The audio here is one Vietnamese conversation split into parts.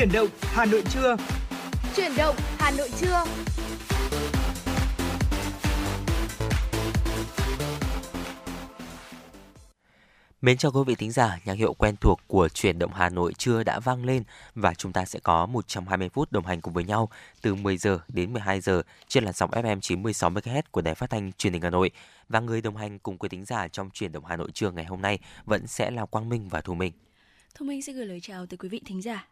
Chuyển động Hà Nội trưa. Chuyển động Hà Nội trưa. Mến chào quý vị thính giả, nhạc hiệu quen thuộc của chuyển động Hà Nội chưa đã vang lên và chúng ta sẽ có 120 phút đồng hành cùng với nhau từ 10 giờ đến 12 giờ trên làn sóng FM 96 MHz của Đài Phát thanh Truyền hình Hà Nội. Và người đồng hành cùng quý thính giả trong chuyển động Hà Nội trưa ngày hôm nay vẫn sẽ là Quang Minh và Thu Minh. Thu Minh sẽ gửi lời chào tới quý vị thính giả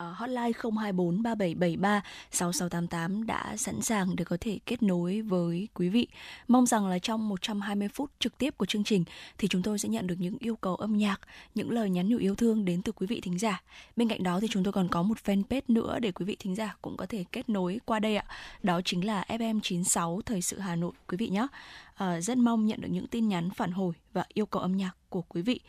Ờ, hotline 024 3773 6688 đã sẵn sàng để có thể kết nối với quý vị. Mong rằng là trong 120 phút trực tiếp của chương trình thì chúng tôi sẽ nhận được những yêu cầu âm nhạc, những lời nhắn nhủ yêu thương đến từ quý vị thính giả. Bên cạnh đó thì chúng tôi còn có một fanpage nữa để quý vị thính giả cũng có thể kết nối qua đây ạ. Đó chính là FM96 Thời sự Hà Nội quý vị nhé. À, rất mong nhận được những tin nhắn phản hồi và yêu cầu âm nhạc của quý vị.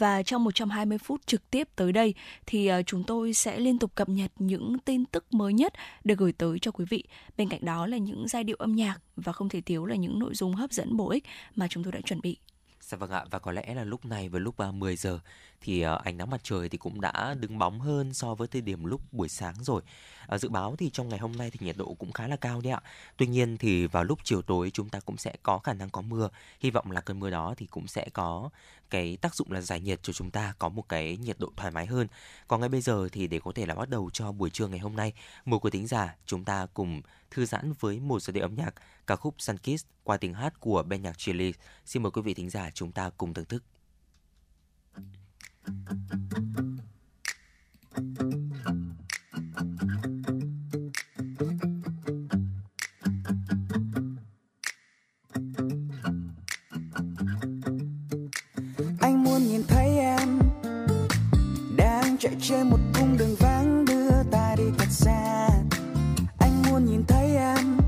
Và trong 120 phút trực tiếp tới đây thì ờ, chúng tôi sẽ liên tục cập nhật những tin tức mới nhất được gửi tới cho quý vị. Bên cạnh đó là những giai điệu âm nhạc và không thể thiếu là những nội dung hấp dẫn bổ ích mà chúng tôi đã chuẩn bị. Dạ vâng ạ, và có lẽ là lúc này với lúc à, 10 giờ thì ờ, ánh nắng mặt trời thì cũng đã đứng bóng hơn so với thời điểm lúc buổi sáng rồi. À, dự báo thì trong ngày hôm nay thì nhiệt độ cũng khá là cao đấy ạ. Tuy nhiên thì vào lúc chiều tối chúng ta cũng sẽ có khả năng có mưa. Hy vọng là cơn mưa đó thì cũng sẽ có cái tác dụng là giải nhiệt cho chúng ta có một cái nhiệt độ thoải mái hơn. Còn ngay bây giờ thì để có thể là bắt đầu cho buổi trưa ngày hôm nay, mời quý tính giả chúng ta cùng thư giãn với một giai điệu âm nhạc ca khúc Sun Kiss qua tiếng hát của ban nhạc Chile. Xin mời quý vị thính giả chúng ta cùng thưởng thức. Anh muốn nhìn thấy em đang chạy trên một cung đường vắng đưa ta đi thật xa. Anh muốn nhìn thấy em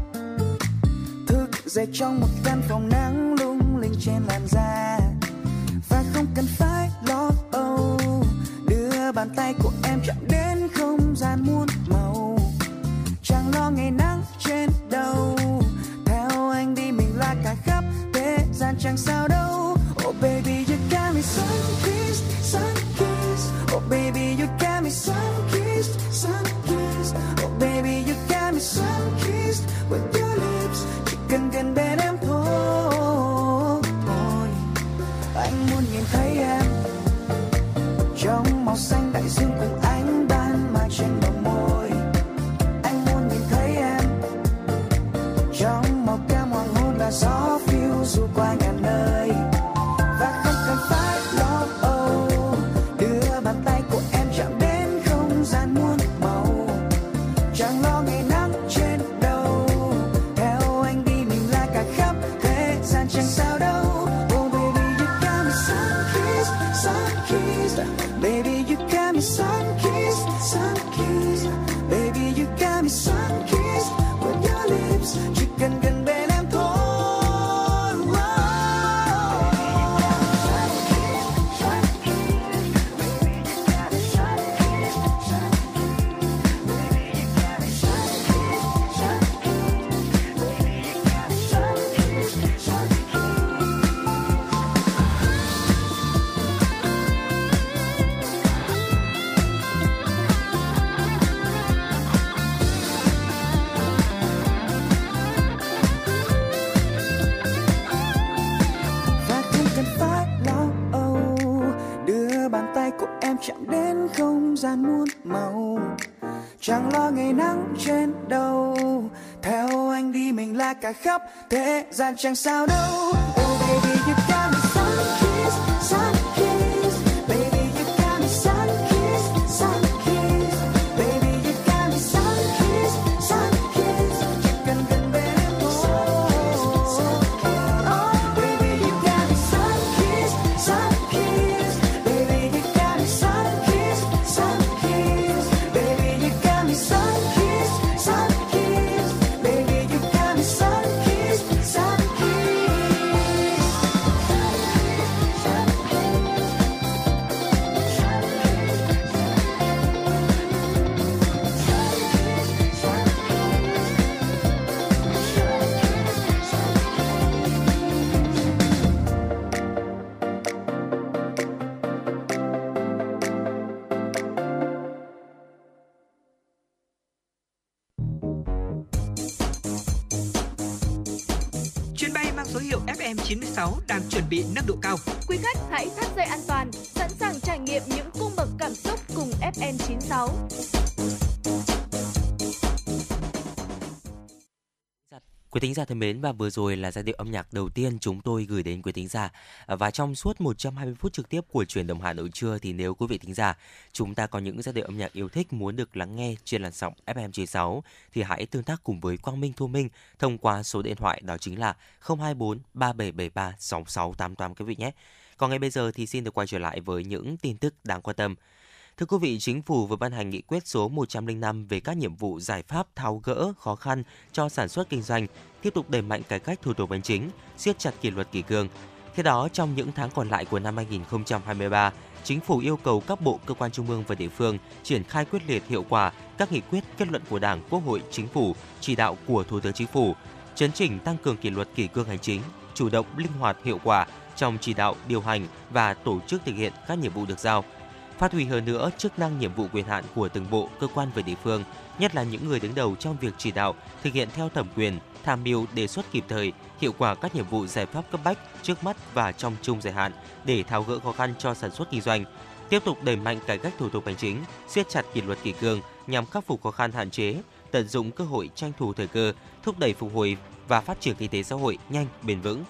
thức dậy trong một căn phòng nắng lung linh trên làn da và không cần phải lo bàn tay của em chạm đến không gian muôn màu. Chẳng lo ngày nắng trên đầu, theo anh đi mình là cả khắp thế gian chẳng sao đâu. Oh baby, you got me sun kissed sun kissed. Oh baby, you got me sun kissed sun kissed. Oh baby, you got me sun kissed. With you khắp thế gian chẳng sao đâu. Thính giả thân mến, và vừa rồi là giai điệu âm nhạc đầu tiên chúng tôi gửi đến quý thính giả. Và trong suốt 120 phút trực tiếp của truyền động Hà Nội trưa thì nếu quý vị thính giả, chúng ta có những giai điệu âm nhạc yêu thích muốn được lắng nghe trên làn sóng FM 96 thì hãy tương tác cùng với Quang Minh, Thu Minh thông qua số điện thoại đó chính là 024 3773 6688 quý vị nhé. Còn ngay bây giờ thì xin được quay trở lại với những tin tức đáng quan tâm. Thưa quý vị, Chính phủ vừa ban hành nghị quyết số 105 về các nhiệm vụ giải pháp tháo gỡ khó khăn cho sản xuất kinh doanh, tiếp tục đẩy mạnh cải cách thủ tục hành chính, siết chặt kỷ luật kỷ cương. Theo đó, trong những tháng còn lại của năm 2023, Chính phủ yêu cầu các bộ, cơ quan trung ương và địa phương triển khai quyết liệt hiệu quả các nghị quyết, kết luận của Đảng, Quốc hội, Chính phủ, chỉ đạo của Thủ tướng Chính phủ, chấn chỉnh tăng cường kỷ luật kỷ cương hành chính, chủ động linh hoạt hiệu quả trong chỉ đạo, điều hành và tổ chức thực hiện các nhiệm vụ được giao – phát huy hơn nữa chức năng nhiệm vụ quyền hạn của từng bộ, cơ quan và địa phương, nhất là những người đứng đầu trong việc chỉ đạo, thực hiện theo thẩm quyền, tham mưu đề xuất kịp thời, hiệu quả các nhiệm vụ giải pháp cấp bách trước mắt và trong chung dài hạn để tháo gỡ khó khăn cho sản xuất kinh doanh, tiếp tục đẩy mạnh cải cách thủ tục hành chính, siết chặt kỷ luật kỷ cương nhằm khắc phục khó khăn hạn chế, tận dụng cơ hội tranh thủ thời cơ, thúc đẩy phục hồi và phát triển kinh tế xã hội nhanh, bền vững.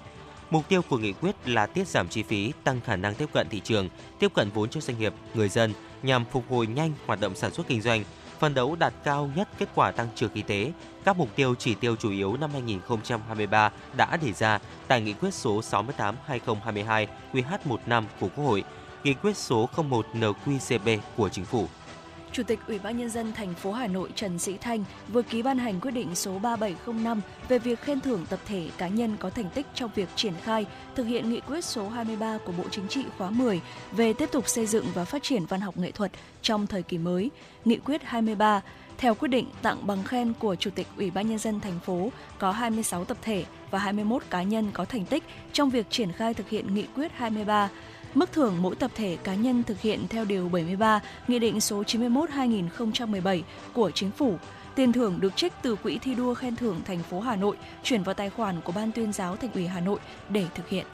Mục tiêu của nghị quyết là tiết giảm chi phí, tăng khả năng tiếp cận thị trường, tiếp cận vốn cho doanh nghiệp, người dân nhằm phục hồi nhanh hoạt động sản xuất kinh doanh, phấn đấu đạt cao nhất kết quả tăng trưởng kinh tế. Các mục tiêu chỉ tiêu chủ yếu năm 2023 đã đề ra tại nghị quyết số 68/2022 QH15 của Quốc hội, nghị quyết số 01 NQCB của Chính phủ. Chủ tịch Ủy ban nhân dân thành phố Hà Nội Trần Sĩ Thanh vừa ký ban hành quyết định số 3705 về việc khen thưởng tập thể cá nhân có thành tích trong việc triển khai thực hiện nghị quyết số 23 của Bộ Chính trị khóa 10 về tiếp tục xây dựng và phát triển văn học nghệ thuật trong thời kỳ mới. Nghị quyết 23 theo quyết định tặng bằng khen của Chủ tịch Ủy ban nhân dân thành phố có 26 tập thể và 21 cá nhân có thành tích trong việc triển khai thực hiện nghị quyết 23 Mức thưởng mỗi tập thể cá nhân thực hiện theo Điều 73 Nghị định số 91-2017 của Chính phủ. Tiền thưởng được trích từ Quỹ thi đua khen thưởng thành phố Hà Nội chuyển vào tài khoản của Ban tuyên giáo Thành ủy Hà Nội để thực hiện.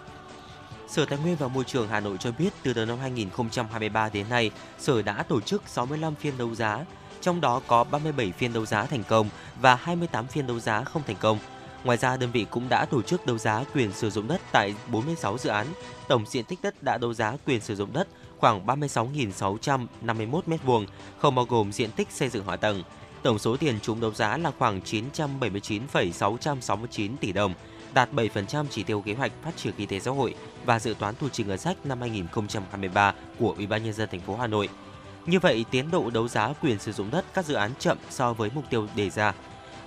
Sở Tài nguyên và Môi trường Hà Nội cho biết từ đầu năm 2023 đến nay, Sở đã tổ chức 65 phiên đấu giá, trong đó có 37 phiên đấu giá thành công và 28 phiên đấu giá không thành công. Ngoài ra, đơn vị cũng đã tổ chức đấu giá quyền sử dụng đất tại 46 dự án. Tổng diện tích đất đã đấu giá quyền sử dụng đất khoảng 36.651 m2, không bao gồm diện tích xây dựng hạ tầng. Tổng số tiền chúng đấu giá là khoảng 979,669 tỷ đồng, đạt 7% chỉ tiêu kế hoạch phát triển kinh tế xã hội và dự toán thu chi ngân sách năm 2023 của Ủy ban nhân dân thành phố Hà Nội. Như vậy, tiến độ đấu giá quyền sử dụng đất các dự án chậm so với mục tiêu đề ra.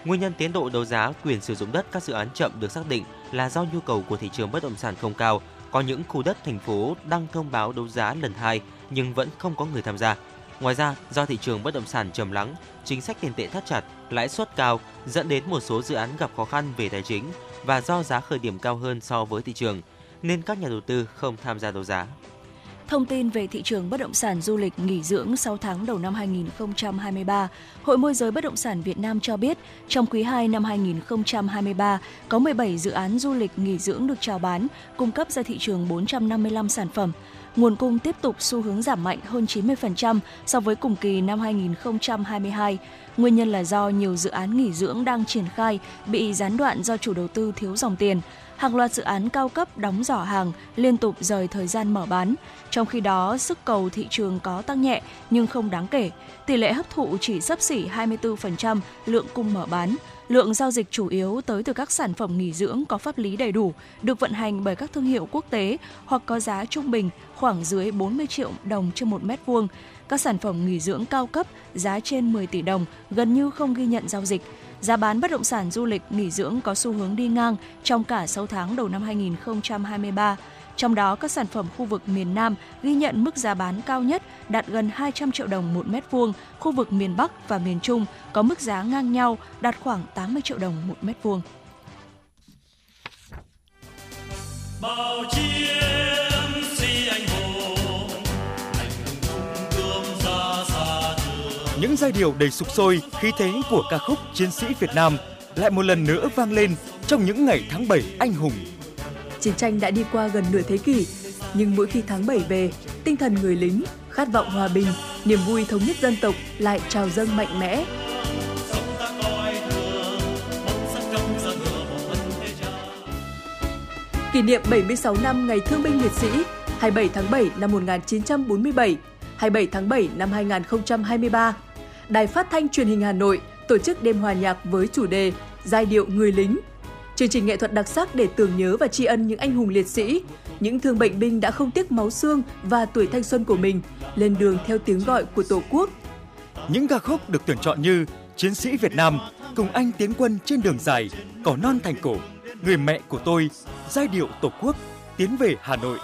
Nguyên nhân tiến độ đấu giá quyền sử dụng đất các dự án chậm được xác định là do nhu cầu của thị trường bất động sản không cao, có những khu đất thành phố đang thông báo đấu giá lần hai nhưng vẫn không có người tham gia. Ngoài ra, do thị trường bất động sản trầm lắng, chính sách tiền tệ thắt chặt, lãi suất cao dẫn đến một số dự án gặp khó khăn về tài chính và do giá khởi điểm cao hơn so với thị trường, nên các nhà đầu tư không tham gia đấu giá. Thông tin về thị trường bất động sản du lịch nghỉ dưỡng 6 tháng đầu năm 2023, Hội môi giới bất động sản Việt Nam cho biết, trong quý 2 năm 2023, có 17 dự án du lịch nghỉ dưỡng được chào bán, cung cấp ra thị trường 455 sản phẩm. Nguồn cung tiếp tục xu hướng giảm mạnh hơn 90% so với cùng kỳ năm 2022. Nguyên nhân là do nhiều dự án nghỉ dưỡng đang triển khai bị gián đoạn do chủ đầu tư thiếu dòng tiền hàng loạt dự án cao cấp đóng giỏ hàng liên tục rời thời gian mở bán. Trong khi đó, sức cầu thị trường có tăng nhẹ nhưng không đáng kể. Tỷ lệ hấp thụ chỉ sấp xỉ 24% lượng cung mở bán. Lượng giao dịch chủ yếu tới từ các sản phẩm nghỉ dưỡng có pháp lý đầy đủ, được vận hành bởi các thương hiệu quốc tế hoặc có giá trung bình khoảng dưới 40 triệu đồng trên một mét vuông. Các sản phẩm nghỉ dưỡng cao cấp giá trên 10 tỷ đồng gần như không ghi nhận giao dịch Giá bán bất động sản du lịch nghỉ dưỡng có xu hướng đi ngang trong cả 6 tháng đầu năm 2023. Trong đó, các sản phẩm khu vực miền Nam ghi nhận mức giá bán cao nhất đạt gần 200 triệu đồng một mét vuông, khu vực miền Bắc và miền Trung có mức giá ngang nhau đạt khoảng 80 triệu đồng một mét vuông. Bao chiến những giai điệu đầy sục sôi khí thế của ca khúc chiến sĩ Việt Nam lại một lần nữa vang lên trong những ngày tháng 7 anh hùng. Chiến tranh đã đi qua gần nửa thế kỷ, nhưng mỗi khi tháng 7 về, tinh thần người lính, khát vọng hòa bình, niềm vui thống nhất dân tộc lại trào dâng mạnh mẽ. Kỷ niệm 76 năm Ngày Thương binh Liệt sĩ 27 tháng 7 năm 1947, 27 tháng 7 năm 2023, Đài Phát thanh Truyền hình Hà Nội tổ chức đêm hòa nhạc với chủ đề Giai điệu người lính. Chương trình nghệ thuật đặc sắc để tưởng nhớ và tri ân những anh hùng liệt sĩ, những thương bệnh binh đã không tiếc máu xương và tuổi thanh xuân của mình lên đường theo tiếng gọi của Tổ quốc. Những ca khúc được tuyển chọn như Chiến sĩ Việt Nam, Cùng anh tiến quân trên đường dài, Cỏ non thành cổ, Người mẹ của tôi, Giai điệu Tổ quốc, Tiến về Hà Nội.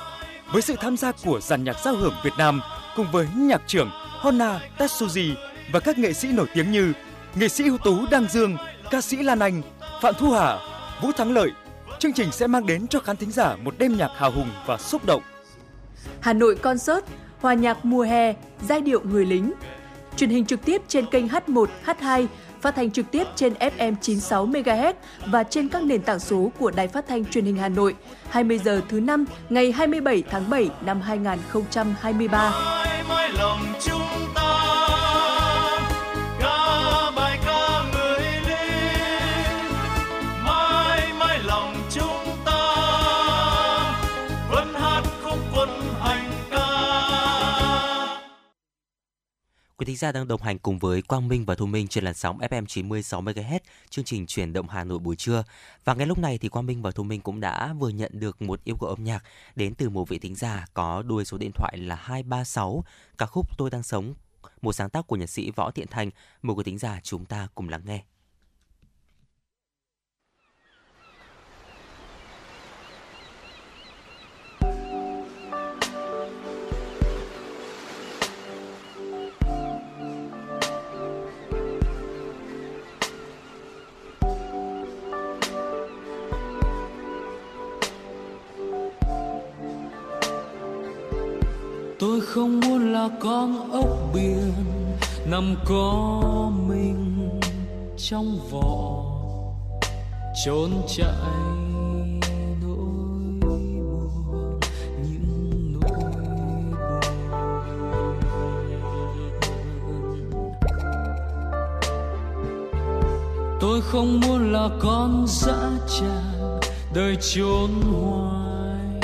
Với sự tham gia của dàn nhạc giao hưởng Việt Nam cùng với nhạc trưởng Honna Tetsuji và các nghệ sĩ nổi tiếng như nghệ sĩ ưu tú Đăng Dương, ca sĩ Lan Anh, Phạm Thu Hà, Vũ Thắng Lợi. Chương trình sẽ mang đến cho khán thính giả một đêm nhạc hào hùng và xúc động. Hà Nội Concert, hòa nhạc mùa hè, giai điệu người lính. Truyền hình trực tiếp trên kênh H1, H2, phát thanh trực tiếp trên FM 96 MHz và trên các nền tảng số của Đài Phát thanh Truyền hình Hà Nội. 20 giờ thứ năm ngày 27 tháng 7 năm 2023. Mãi, mãi lòng chung Quý thính giả đang đồng hành cùng với Quang Minh và Thu Minh trên làn sóng FM 96 MHz, chương trình chuyển động Hà Nội buổi trưa. Và ngay lúc này thì Quang Minh và Thu Minh cũng đã vừa nhận được một yêu cầu âm nhạc đến từ một vị thính giả có đuôi số điện thoại là 236, ca khúc Tôi đang sống, một sáng tác của nhạc sĩ Võ Thiện Thành. Mời quý thính giả chúng ta cùng lắng nghe. Không muốn là con ốc biển nằm có mình trong vỏ, trốn chạy nỗi buồn, những nỗi buồn. Tôi không muốn là con dã tràng đời trốn hoài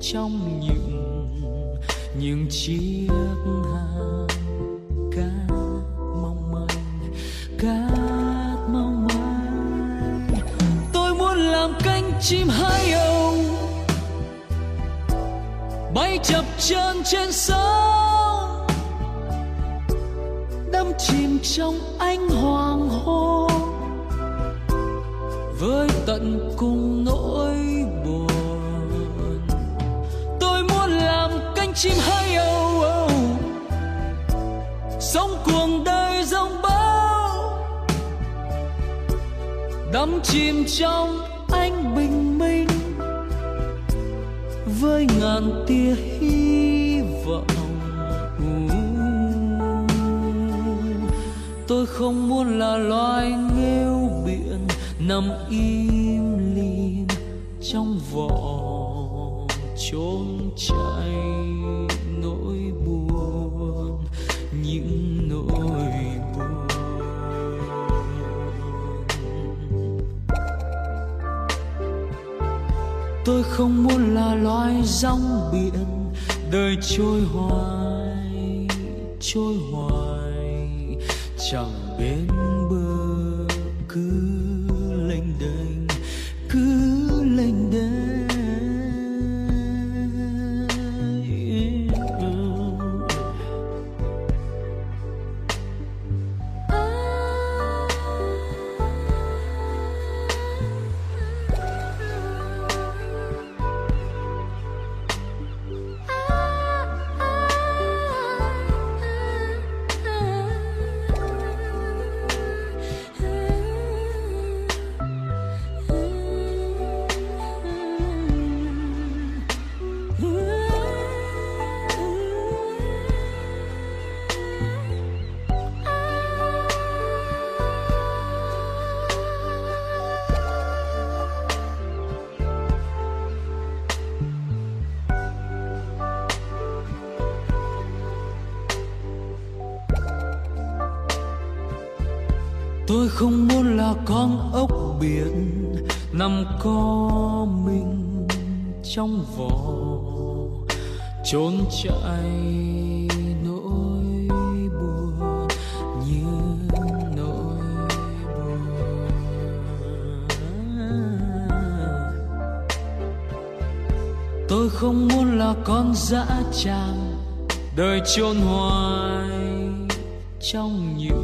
trong những những chiếc hàng cát mong manh, cát mong manh. Tôi muốn làm cánh chim hai âu bay chập chờn trên sóng. Đắm chìm trong ánh hoàng hôn, với tận cùng nỗi chim hay âu âu. Sống cuồng đời rông bão. Đắm chìm trong ánh bình minh. Với ngàn tia hy vọng. Tôi không muốn là loài nghêu biển nằm im lìm trong vỏ trốn chạy. Tôi không muốn là loài rong biển. Đời trôi hoài trôi hoài chẳng bên con ốc biển nằm co mình trong vỏ trốn chạy nỗi buồn như nỗi buồn. Tôi không muốn là con dã tràng đời chôn hoài trong những những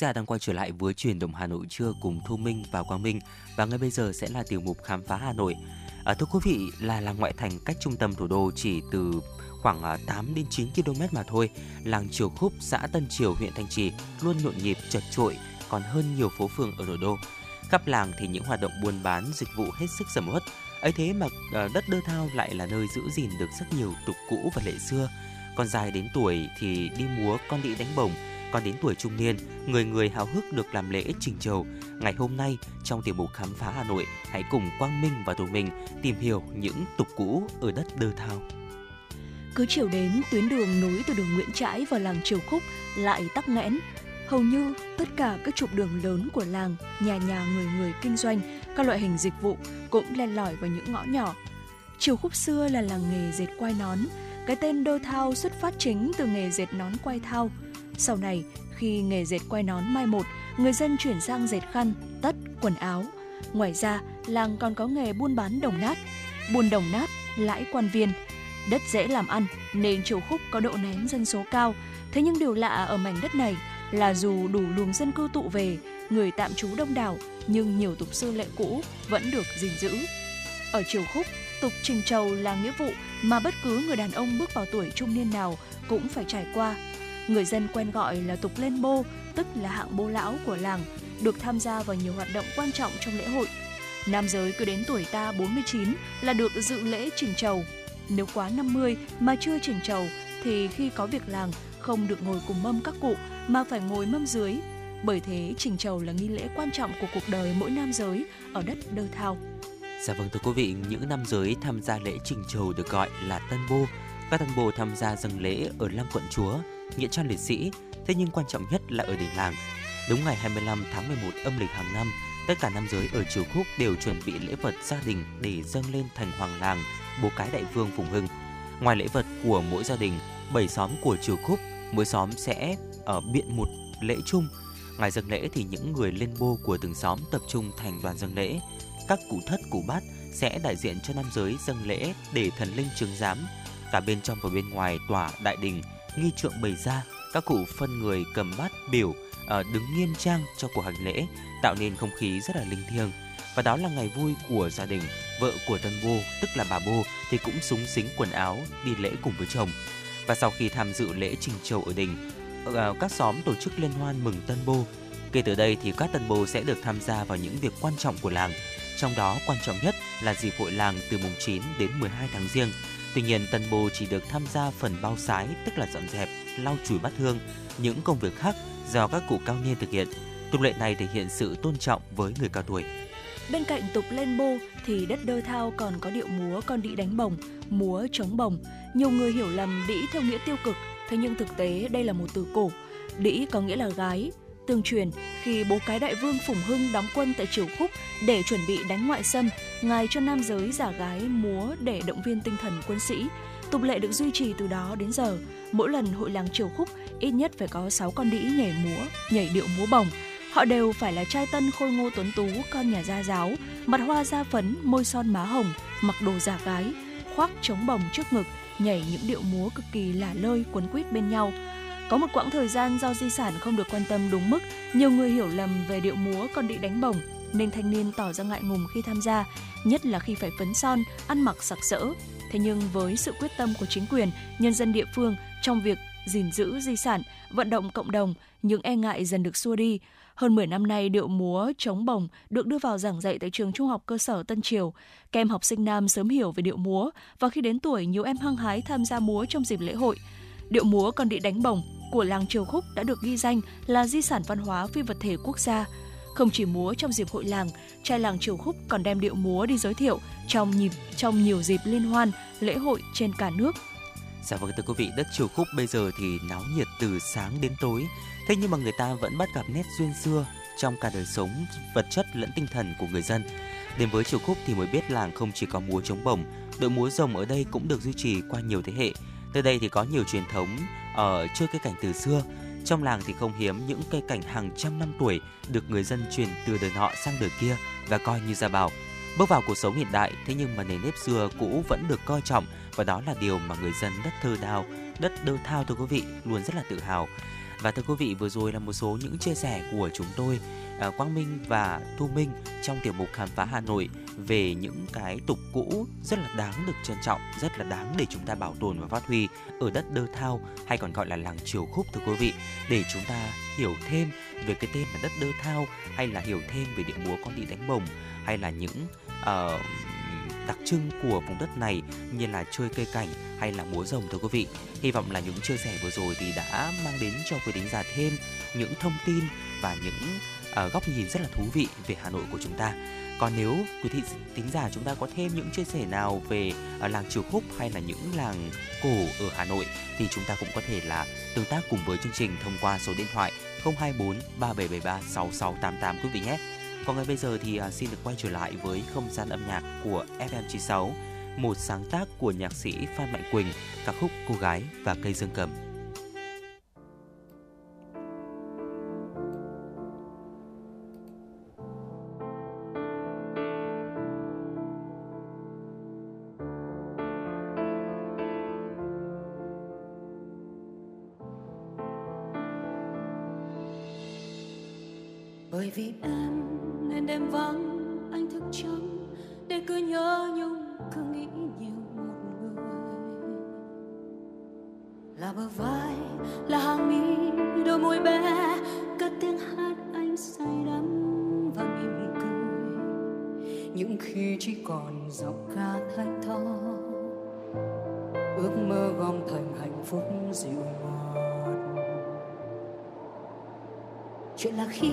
giả đang quay trở lại với truyền động Hà Nội trưa cùng Thu Minh và Quang Minh và ngay bây giờ sẽ là tiểu mục khám phá Hà Nội. À, thưa quý vị, là làng ngoại thành cách trung tâm thủ đô chỉ từ khoảng à, 8 đến 9 km mà thôi. Làng Triều Khúc, xã Tân Triều, huyện Thanh Trì luôn nhộn nhịp chật trội còn hơn nhiều phố phường ở nội đô. Khắp làng thì những hoạt động buôn bán, dịch vụ hết sức sầm uất. ấy thế mà à, đất Đơ Thao lại là nơi giữ gìn được rất nhiều tục cũ và lệ xưa. Con dài đến tuổi thì đi múa, con đi đánh bổng, còn đến tuổi trung niên, người người háo hức được làm lễ trình chầu. Ngày hôm nay, trong tiểu mục khám phá Hà Nội, hãy cùng Quang Minh và tụi Minh tìm hiểu những tục cũ ở đất Đơ Thao. Cứ chiều đến, tuyến đường nối từ đường Nguyễn Trãi vào làng Triều Khúc lại tắc nghẽn. Hầu như tất cả các trục đường lớn của làng, nhà nhà người người kinh doanh, các loại hình dịch vụ cũng len lỏi vào những ngõ nhỏ. Triều Khúc xưa là làng nghề dệt quai nón, cái tên Đô Thao xuất phát chính từ nghề dệt nón quai thao. Sau này, khi nghề dệt quai nón mai một, người dân chuyển sang dệt khăn, tất, quần áo. Ngoài ra, làng còn có nghề buôn bán đồng nát. Buôn đồng nát, lãi quan viên. Đất dễ làm ăn nên Triều Khúc có độ nén dân số cao. Thế nhưng điều lạ ở mảnh đất này là dù đủ luồng dân cư tụ về, người tạm trú đông đảo, nhưng nhiều tục xưa lệ cũ vẫn được gìn giữ. Ở Triều Khúc, tục trình trầu là nghĩa vụ mà bất cứ người đàn ông bước vào tuổi trung niên nào cũng phải trải qua. Người dân quen gọi là tục lên bô, tức là hạng bô lão của làng, được tham gia vào nhiều hoạt động quan trọng trong lễ hội. Nam giới cứ đến tuổi ta 49 là được dự lễ trình trầu. Nếu quá 50 mà chưa trình trầu thì khi có việc làng không được ngồi cùng mâm các cụ mà phải ngồi mâm dưới. Bởi thế trình trầu là nghi lễ quan trọng của cuộc đời mỗi nam giới ở đất Đơ Thao. Dạ vâng thưa quý vị, những nam giới tham gia lễ trình trầu được gọi là tân bô. Các tân bô tham gia dâng lễ ở Lăng Quận Chúa, nghĩa trang liệt sĩ, thế nhưng quan trọng nhất là ở đỉnh làng. Đúng ngày 25 tháng 11 âm lịch hàng năm, tất cả nam giới ở Triều Khúc đều chuẩn bị lễ vật gia đình để dâng lên thành hoàng làng, bố cái đại vương Phùng Hưng. Ngoài lễ vật của mỗi gia đình, bảy xóm của Triều Khúc, mỗi xóm sẽ ở biện một lễ chung. Ngày dâng lễ thì những người lên bô của từng xóm tập trung thành đoàn dâng lễ. Các cụ thất cụ bát sẽ đại diện cho nam giới dâng lễ để thần linh chứng giám. Cả bên trong và bên ngoài tòa đại đình, nghi trượng bày ra, các cụ phân người cầm bát biểu à, đứng nghiêm trang cho cuộc hành lễ, tạo nên không khí rất là linh thiêng. Và đó là ngày vui của gia đình. Vợ của tân bô, tức là bà bô, thì cũng súng xính quần áo đi lễ cùng với chồng. Và sau khi tham dự lễ trình trầu ở đình, à, ờ, các xóm tổ chức liên hoan mừng Tân Bô. Kể từ đây thì các Tân Bô sẽ được tham gia vào những việc quan trọng của làng, trong đó quan trọng nhất là dịp hội làng từ mùng 9 đến 12 tháng riêng. Tuy nhiên, Tân Bô chỉ được tham gia phần bao sái, tức là dọn dẹp, lau chùi bát hương, những công việc khác do các cụ cao niên thực hiện. Tục lệ này thể hiện sự tôn trọng với người cao tuổi. Bên cạnh tục lên bô thì đất đơ thao còn có điệu múa con đĩ đánh bồng, múa chống bồng. Nhiều người hiểu lầm đĩ theo nghĩa tiêu cực, thế nhưng thực tế đây là một từ cổ. Đĩ có nghĩa là gái. Tương truyền, khi bố cái đại vương Phùng Hưng đóng quân tại Triều Khúc để chuẩn bị đánh ngoại xâm, ngài cho nam giới giả gái múa để động viên tinh thần quân sĩ. Tục lệ được duy trì từ đó đến giờ. Mỗi lần hội làng Triều Khúc ít nhất phải có 6 con đĩ nhảy múa, nhảy điệu múa bồng Họ đều phải là trai tân khôi ngô tuấn tú, con nhà gia giáo, mặt hoa da phấn, môi son má hồng, mặc đồ giả gái, khoác trống bồng trước ngực, nhảy những điệu múa cực kỳ lả lơi quấn quýt bên nhau. Có một quãng thời gian do di sản không được quan tâm đúng mức, nhiều người hiểu lầm về điệu múa còn bị đánh bổng, nên thanh niên tỏ ra ngại ngùng khi tham gia, nhất là khi phải phấn son, ăn mặc sặc sỡ. Thế nhưng với sự quyết tâm của chính quyền, nhân dân địa phương trong việc gìn giữ di sản, vận động cộng đồng, những e ngại dần được xua đi. Hơn 10 năm nay, điệu múa chống bồng được đưa vào giảng dạy tại trường trung học cơ sở Tân Triều. Các em học sinh nam sớm hiểu về điệu múa và khi đến tuổi, nhiều em hăng hái tham gia múa trong dịp lễ hội. Điệu múa còn bị đánh bổng của làng Triều Khúc đã được ghi danh là di sản văn hóa phi vật thể quốc gia. Không chỉ múa trong dịp hội làng, trai làng Triều Khúc còn đem điệu múa đi giới thiệu trong nhịp trong nhiều dịp liên hoan, lễ hội trên cả nước. Dạ vâng thưa quý vị, đất Triều Khúc bây giờ thì náo nhiệt từ sáng đến tối Thế nhưng mà người ta vẫn bắt gặp nét duyên xưa trong cả đời sống vật chất lẫn tinh thần của người dân. Đến với Triều Khúc thì mới biết làng không chỉ có múa chống bổng, đội múa rồng ở đây cũng được duy trì qua nhiều thế hệ. Nơi đây thì có nhiều truyền thống ở chơi cây cảnh từ xưa. Trong làng thì không hiếm những cây cảnh hàng trăm năm tuổi được người dân truyền từ đời nọ sang đời kia và coi như gia bảo. Bước vào cuộc sống hiện đại, thế nhưng mà nền nếp xưa cũ vẫn được coi trọng và đó là điều mà người dân đất thơ đào, đất đơ thao thưa quý vị luôn rất là tự hào. Và thưa quý vị, vừa rồi là một số những chia sẻ của chúng tôi à, Quang Minh và Thu Minh trong tiểu mục khám phá Hà Nội về những cái tục cũ rất là đáng được trân trọng, rất là đáng để chúng ta bảo tồn và phát huy ở đất Đơ Thao hay còn gọi là làng Triều Khúc thưa quý vị. Để chúng ta hiểu thêm về cái tên là đất Đơ Thao hay là hiểu thêm về điệu múa con đi đánh bồng hay là những uh, đặc trưng của vùng đất này như là chơi cây cảnh hay là múa rồng thưa quý vị. Hy vọng là những chia sẻ vừa rồi thì đã mang đến cho quý thính giả thêm những thông tin và những uh, góc nhìn rất là thú vị về Hà Nội của chúng ta. Còn nếu quý thị tính giả chúng ta có thêm những chia sẻ nào về uh, làng Triều Khúc hay là những làng cổ ở Hà Nội thì chúng ta cũng có thể là tương tác cùng với chương trình thông qua số điện thoại 024 3773 6688 quý vị nhé. Còn ngay bây giờ thì à, xin được quay trở lại với không gian âm nhạc của FM96, một sáng tác của nhạc sĩ Phan Mạnh Quỳnh, ca khúc Cô gái và cây dương cầm. Chuyện là khi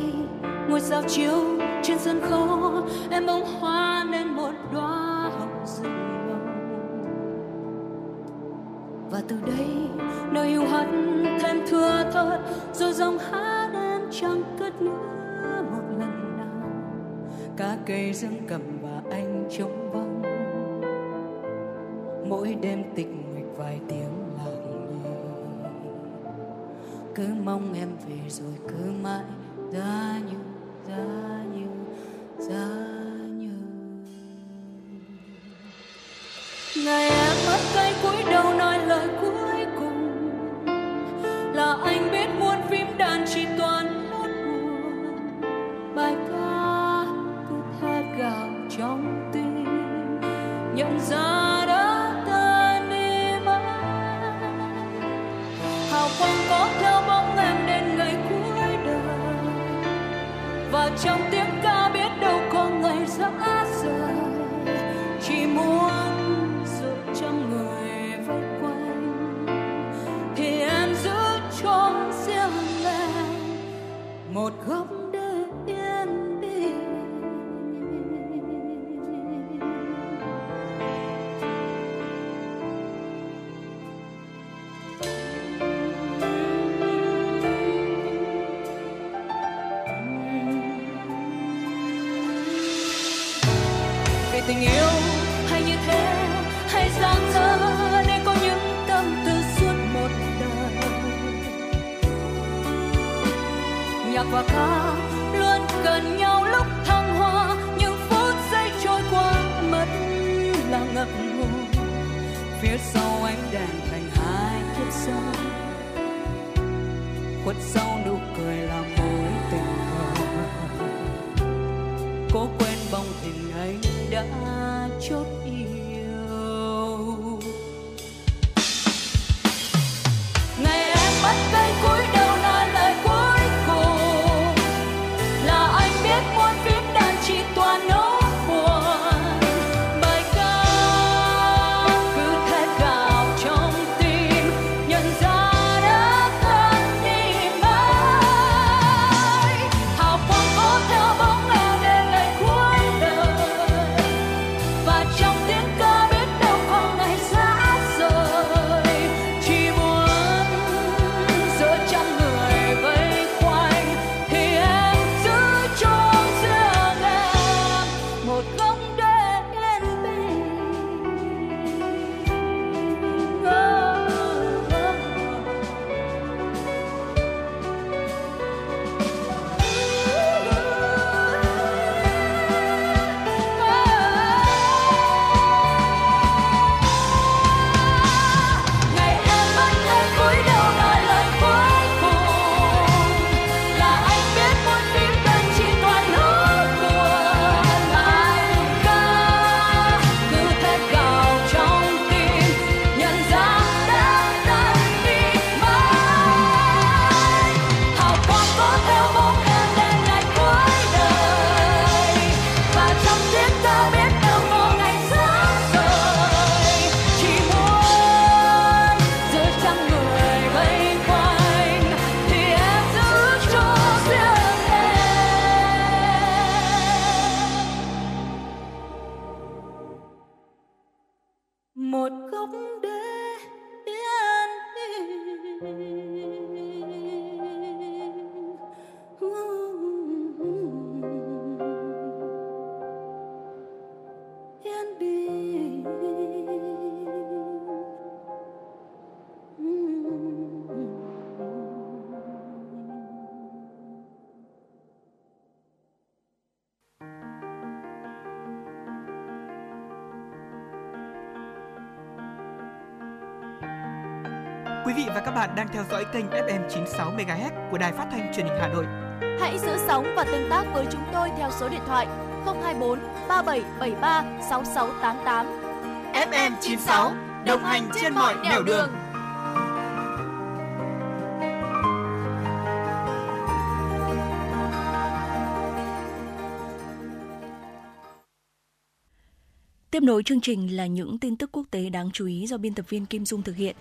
ngôi sao chiếu trên sân khấu, em bông hoa nên một đóa hồng rừng màu. Và từ đây, nơi yêu hận thêm thưa thớt, rồi dòng hát em chẳng cất nữa một lần nào. Cả cây dương cầm và anh trống vắng. Mỗi đêm tịch mịch vài tiếng lặng nhẹ cứ mong em về rồi cứ mãi giá như giá và ca, luôn gần nhau lúc thăng hoa. Nhưng phút giây trôi qua, mất là ngập ngừng phía sau ánh đèn thành hai kiếp sau. Khuất sau nụ cười là mối tình cờ cố quên bóng hình anh đã chốt yêu. Ngày bạn đang theo dõi kênh FM 96 MHz của Đài Phát thanh Truyền hình Hà Nội. Hãy giữ sóng và tương tác với chúng tôi theo số điện thoại 024 3773 6688. FM 96 đồng hành trên mọi nẻo đường. Tiếp nối chương trình là những tin tức quốc tế đáng chú ý do biên tập viên Kim Dung thực hiện.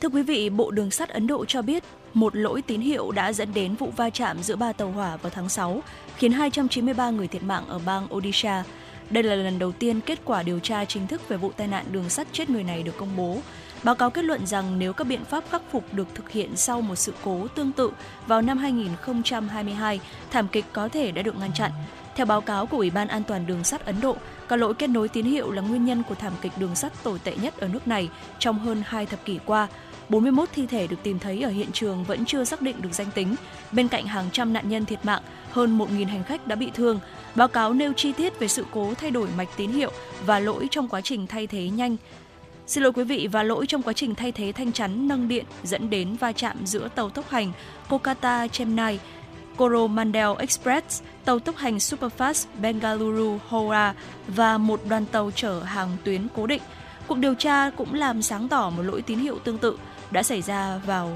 Thưa quý vị, Bộ Đường sắt Ấn Độ cho biết một lỗi tín hiệu đã dẫn đến vụ va chạm giữa ba tàu hỏa vào tháng 6, khiến 293 người thiệt mạng ở bang Odisha. Đây là lần đầu tiên kết quả điều tra chính thức về vụ tai nạn đường sắt chết người này được công bố. Báo cáo kết luận rằng nếu các biện pháp khắc phục được thực hiện sau một sự cố tương tự vào năm 2022, thảm kịch có thể đã được ngăn chặn. Theo báo cáo của Ủy ban An toàn đường sắt Ấn Độ, các lỗi kết nối tín hiệu là nguyên nhân của thảm kịch đường sắt tồi tệ nhất ở nước này trong hơn hai thập kỷ qua. 41 thi thể được tìm thấy ở hiện trường vẫn chưa xác định được danh tính. Bên cạnh hàng trăm nạn nhân thiệt mạng, hơn 1.000 hành khách đã bị thương. Báo cáo nêu chi tiết về sự cố thay đổi mạch tín hiệu và lỗi trong quá trình thay thế nhanh Xin lỗi quý vị và lỗi trong quá trình thay thế thanh chắn nâng điện dẫn đến va chạm giữa tàu tốc hành Kolkata Chennai Coromandel Express, tàu tốc hành Superfast Bengaluru Howrah và một đoàn tàu chở hàng tuyến cố định. Cuộc điều tra cũng làm sáng tỏ một lỗi tín hiệu tương tự đã xảy ra vào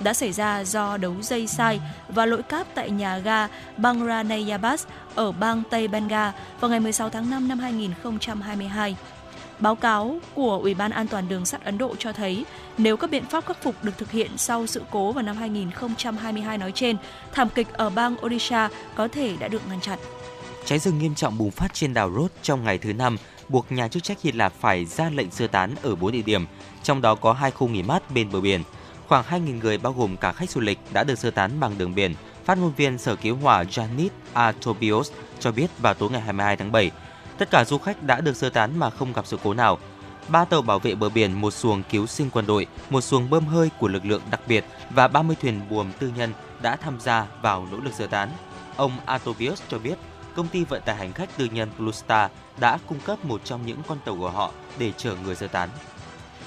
đã xảy ra do đấu dây sai và lỗi cáp tại nhà ga Bangranayabas ở bang Tây Bengal vào ngày 16 tháng 5 năm 2022. Báo cáo của Ủy ban An toàn đường sắt Ấn Độ cho thấy nếu các biện pháp khắc phục được thực hiện sau sự cố vào năm 2022 nói trên, thảm kịch ở bang Odisha có thể đã được ngăn chặn. Cháy rừng nghiêm trọng bùng phát trên đảo Rhodes trong ngày thứ năm, buộc nhà chức trách Hy Lạp phải ra lệnh sơ tán ở 4 địa điểm, trong đó có hai khu nghỉ mát bên bờ biển. Khoảng 2.000 người bao gồm cả khách du lịch đã được sơ tán bằng đường biển. Phát ngôn viên Sở Cứu hỏa Janit Atobios cho biết vào tối ngày 22 tháng 7, tất cả du khách đã được sơ tán mà không gặp sự cố nào. Ba tàu bảo vệ bờ biển, một xuồng cứu sinh quân đội, một xuồng bơm hơi của lực lượng đặc biệt và 30 thuyền buồm tư nhân đã tham gia vào nỗ lực sơ tán. Ông Atobius cho biết công ty vận tải hành khách tư nhân Blue Star đã cung cấp một trong những con tàu của họ để chở người sơ tán.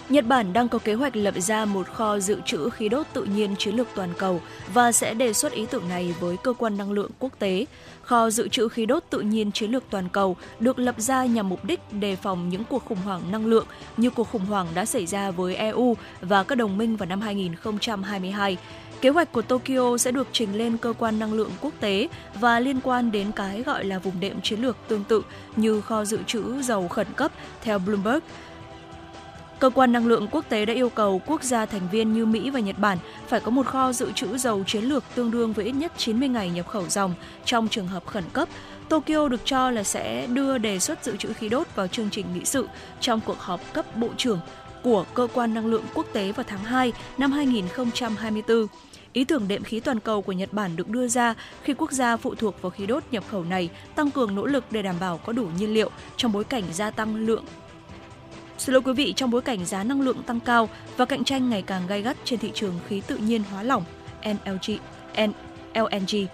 Nhật Bản đang có kế hoạch lập ra một kho dự trữ khí đốt tự nhiên chiến lược toàn cầu và sẽ đề xuất ý tưởng này với cơ quan năng lượng quốc tế. Kho dự trữ khí đốt tự nhiên chiến lược toàn cầu được lập ra nhằm mục đích đề phòng những cuộc khủng hoảng năng lượng như cuộc khủng hoảng đã xảy ra với EU và các đồng minh vào năm 2022. Kế hoạch của Tokyo sẽ được trình lên cơ quan năng lượng quốc tế và liên quan đến cái gọi là vùng đệm chiến lược tương tự như kho dự trữ dầu khẩn cấp theo Bloomberg. Cơ quan năng lượng quốc tế đã yêu cầu quốc gia thành viên như Mỹ và Nhật Bản phải có một kho dự trữ dầu chiến lược tương đương với ít nhất 90 ngày nhập khẩu dòng trong trường hợp khẩn cấp. Tokyo được cho là sẽ đưa đề xuất dự trữ khí đốt vào chương trình nghị sự trong cuộc họp cấp bộ trưởng của Cơ quan năng lượng quốc tế vào tháng 2 năm 2024. Ý tưởng đệm khí toàn cầu của Nhật Bản được đưa ra khi quốc gia phụ thuộc vào khí đốt nhập khẩu này tăng cường nỗ lực để đảm bảo có đủ nhiên liệu trong bối cảnh gia tăng lượng Xin lỗi quý vị, trong bối cảnh giá năng lượng tăng cao và cạnh tranh ngày càng gay gắt trên thị trường khí tự nhiên hóa lỏng NLG, LNG.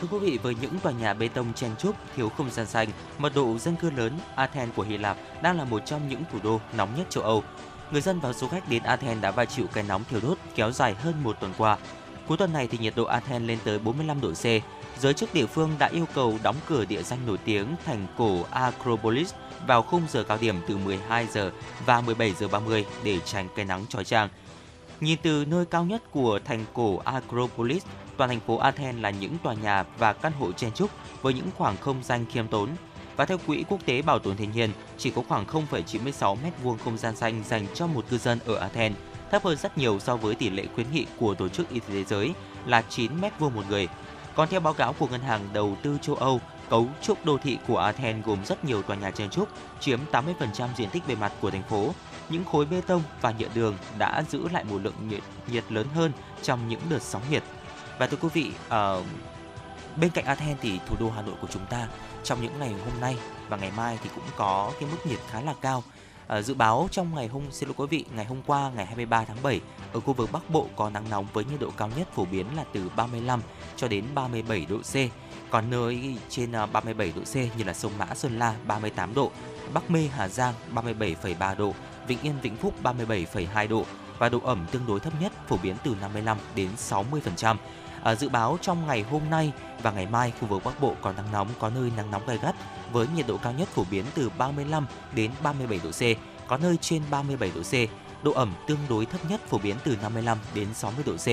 Thưa quý vị, với những tòa nhà bê tông chen chúc, thiếu không gian xanh, mật độ dân cư lớn, Athens của Hy Lạp đang là một trong những thủ đô nóng nhất châu Âu. Người dân và du khách đến Athens đã phải chịu cái nóng thiêu đốt kéo dài hơn một tuần qua. Cuối tuần này thì nhiệt độ Athens lên tới 45 độ C. Giới chức địa phương đã yêu cầu đóng cửa địa danh nổi tiếng thành cổ Acropolis vào khung giờ cao điểm từ 12 giờ và 17 giờ 30 để tránh cái nắng chói chang. Nhìn từ nơi cao nhất của thành cổ Acropolis, toàn thành phố Athens là những tòa nhà và căn hộ chen trúc với những khoảng không gian khiêm tốn. Và theo Quỹ Quốc tế Bảo tồn Thiên nhiên, chỉ có khoảng 0,96 mét vuông không gian xanh dành cho một cư dân ở Athens, thấp hơn rất nhiều so với tỷ lệ khuyến nghị của Tổ chức Y tế Thế giới là 9 mét vuông một người. Còn theo báo cáo của Ngân hàng Đầu tư châu Âu, cấu trúc đô thị của Athens gồm rất nhiều tòa nhà chen trúc, chiếm 80% diện tích bề mặt của thành phố. Những khối bê tông và nhựa đường đã giữ lại một lượng nhiệt, nhiệt lớn hơn trong những đợt sóng nhiệt. Và thưa quý vị, uh, bên cạnh Athens thì thủ đô Hà Nội của chúng ta trong những ngày hôm nay và ngày mai thì cũng có cái mức nhiệt khá là cao. À, dự báo trong ngày hôm xin lỗi quý vị, ngày hôm qua ngày 23 tháng 7 ở khu vực Bắc Bộ có nắng nóng với nhiệt độ cao nhất phổ biến là từ 35 cho đến 37 độ C. Còn nơi trên ờ, 37 độ C như là sông Mã Sơn La 38 độ, Bắc Mê Hà Giang 37,3 độ, Vĩnh Yên Vĩnh Phúc 37,2 độ và độ ẩm tương đối thấp nhất phổ biến từ 55 đến 60%. À, dự báo trong ngày hôm nay và ngày mai khu vực Bắc Bộ có nắng nóng, có nơi nắng nóng gai gắt với nhiệt độ cao nhất phổ biến từ 35 đến 37 độ C, có nơi trên 37 độ C. Độ ẩm tương đối thấp nhất phổ biến từ 55 đến 60 độ C.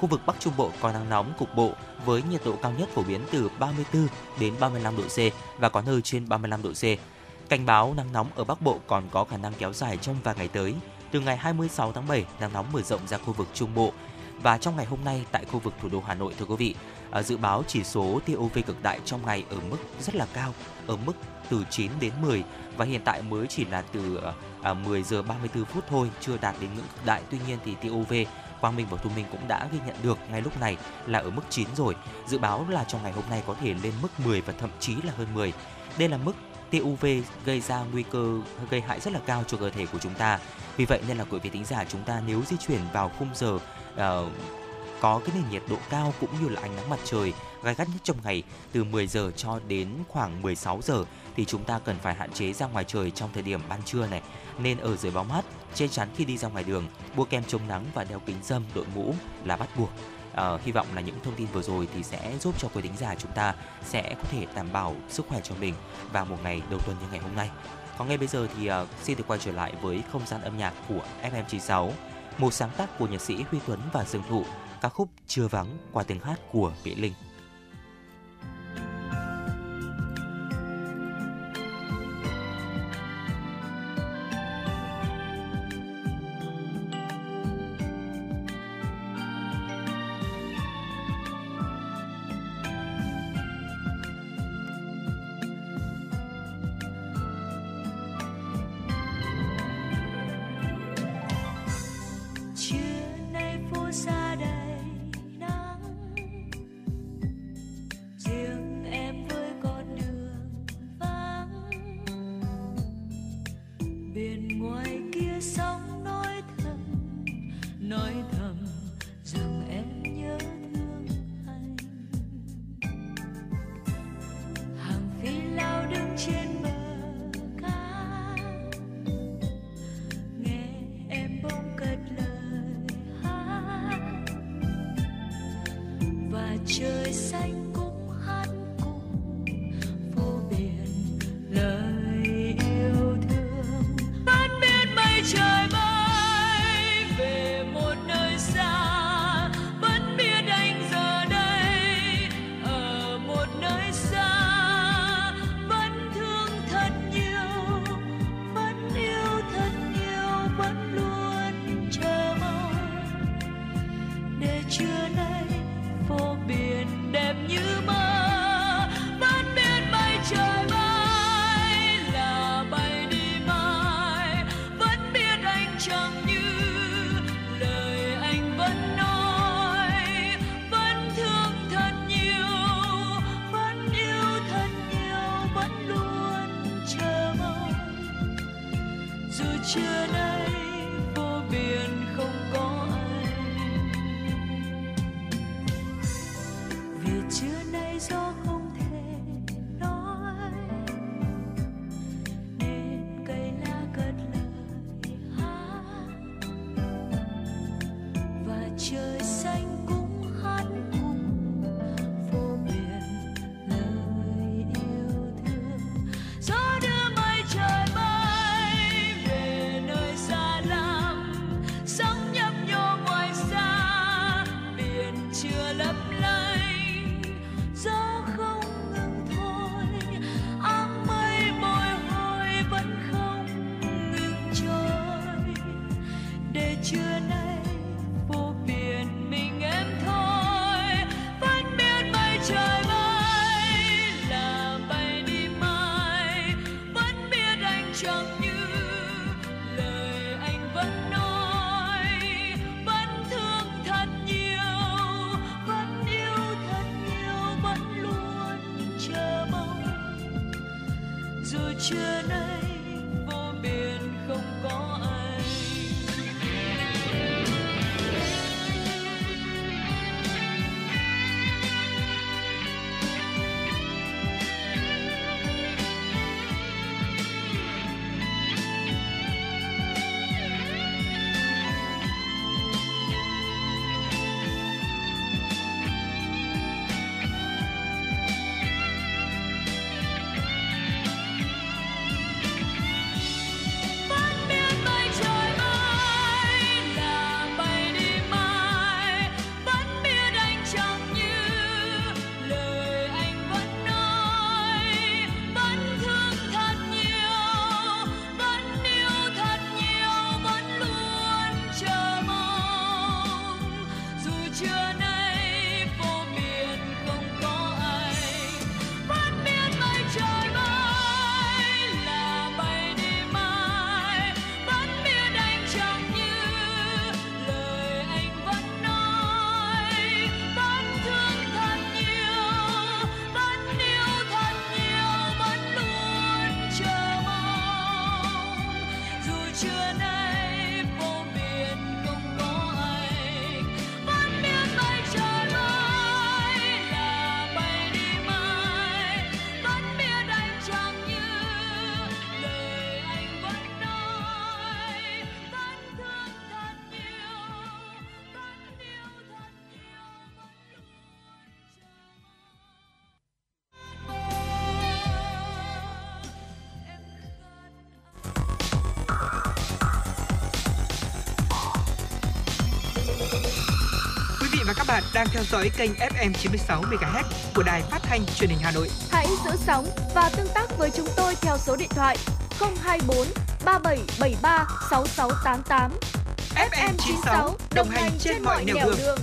Khu vực Bắc Trung Bộ có nắng nóng cục bộ với nhiệt độ cao nhất phổ biến từ 34 đến 35 độ C và có nơi trên 35 độ C. Cảnh báo nắng nóng ở Bắc Bộ còn có khả năng kéo dài trong vài ngày tới. Từ ngày 26 tháng 7, nắng nóng mở rộng ra khu vực Trung Bộ. Và trong ngày hôm nay tại khu vực thủ đô Hà Nội thưa quý vị, à, dự báo chỉ số tia UV cực đại trong ngày ở mức rất là cao, ở mức từ 9 đến 10 và hiện tại mới chỉ là từ à, à, 10 giờ 34 phút thôi, chưa đạt đến ngưỡng cực đại. Tuy nhiên thì tia UV Quang Minh và Thu Minh cũng đã ghi nhận được ngay lúc này là ở mức 9 rồi. Dự báo là trong ngày hôm nay có thể lên mức 10 và thậm chí là hơn 10. Đây là mức tia UV gây ra nguy cơ gây hại rất là cao cho cơ thể của chúng ta. Vì vậy nên là quý vị tính giả chúng ta nếu di chuyển vào khung giờ uh, có cái nền nhiệt độ cao cũng như là ánh nắng mặt trời gai gắt nhất trong ngày từ 10 giờ cho đến khoảng 16 giờ thì chúng ta cần phải hạn chế ra ngoài trời trong thời điểm ban trưa này. Nên ở dưới bóng mát che chắn khi đi ra ngoài đường mua kem chống nắng và đeo kính râm đội mũ là bắt buộc. À, hy vọng là những thông tin vừa rồi thì sẽ giúp cho quý thính giả chúng ta sẽ có thể đảm bảo sức khỏe cho mình vào một ngày đầu tuần như ngày hôm nay. Còn ngay bây giờ thì uh, xin được quay trở lại với không gian âm nhạc của FM96, một sáng tác của nhạc sĩ Huy Tuấn và Dương Thụ, ca khúc Chưa vắng qua tiếng hát của Mỹ Linh. chưa nơi đang theo dõi kênh FM 96 MHz của đài phát thanh truyền hình Hà Nội. Hãy giữ sóng và tương tác với chúng tôi theo số điện thoại 024 3773 6688. FM 96 đồng hành trên mọi nẻo đường. đường.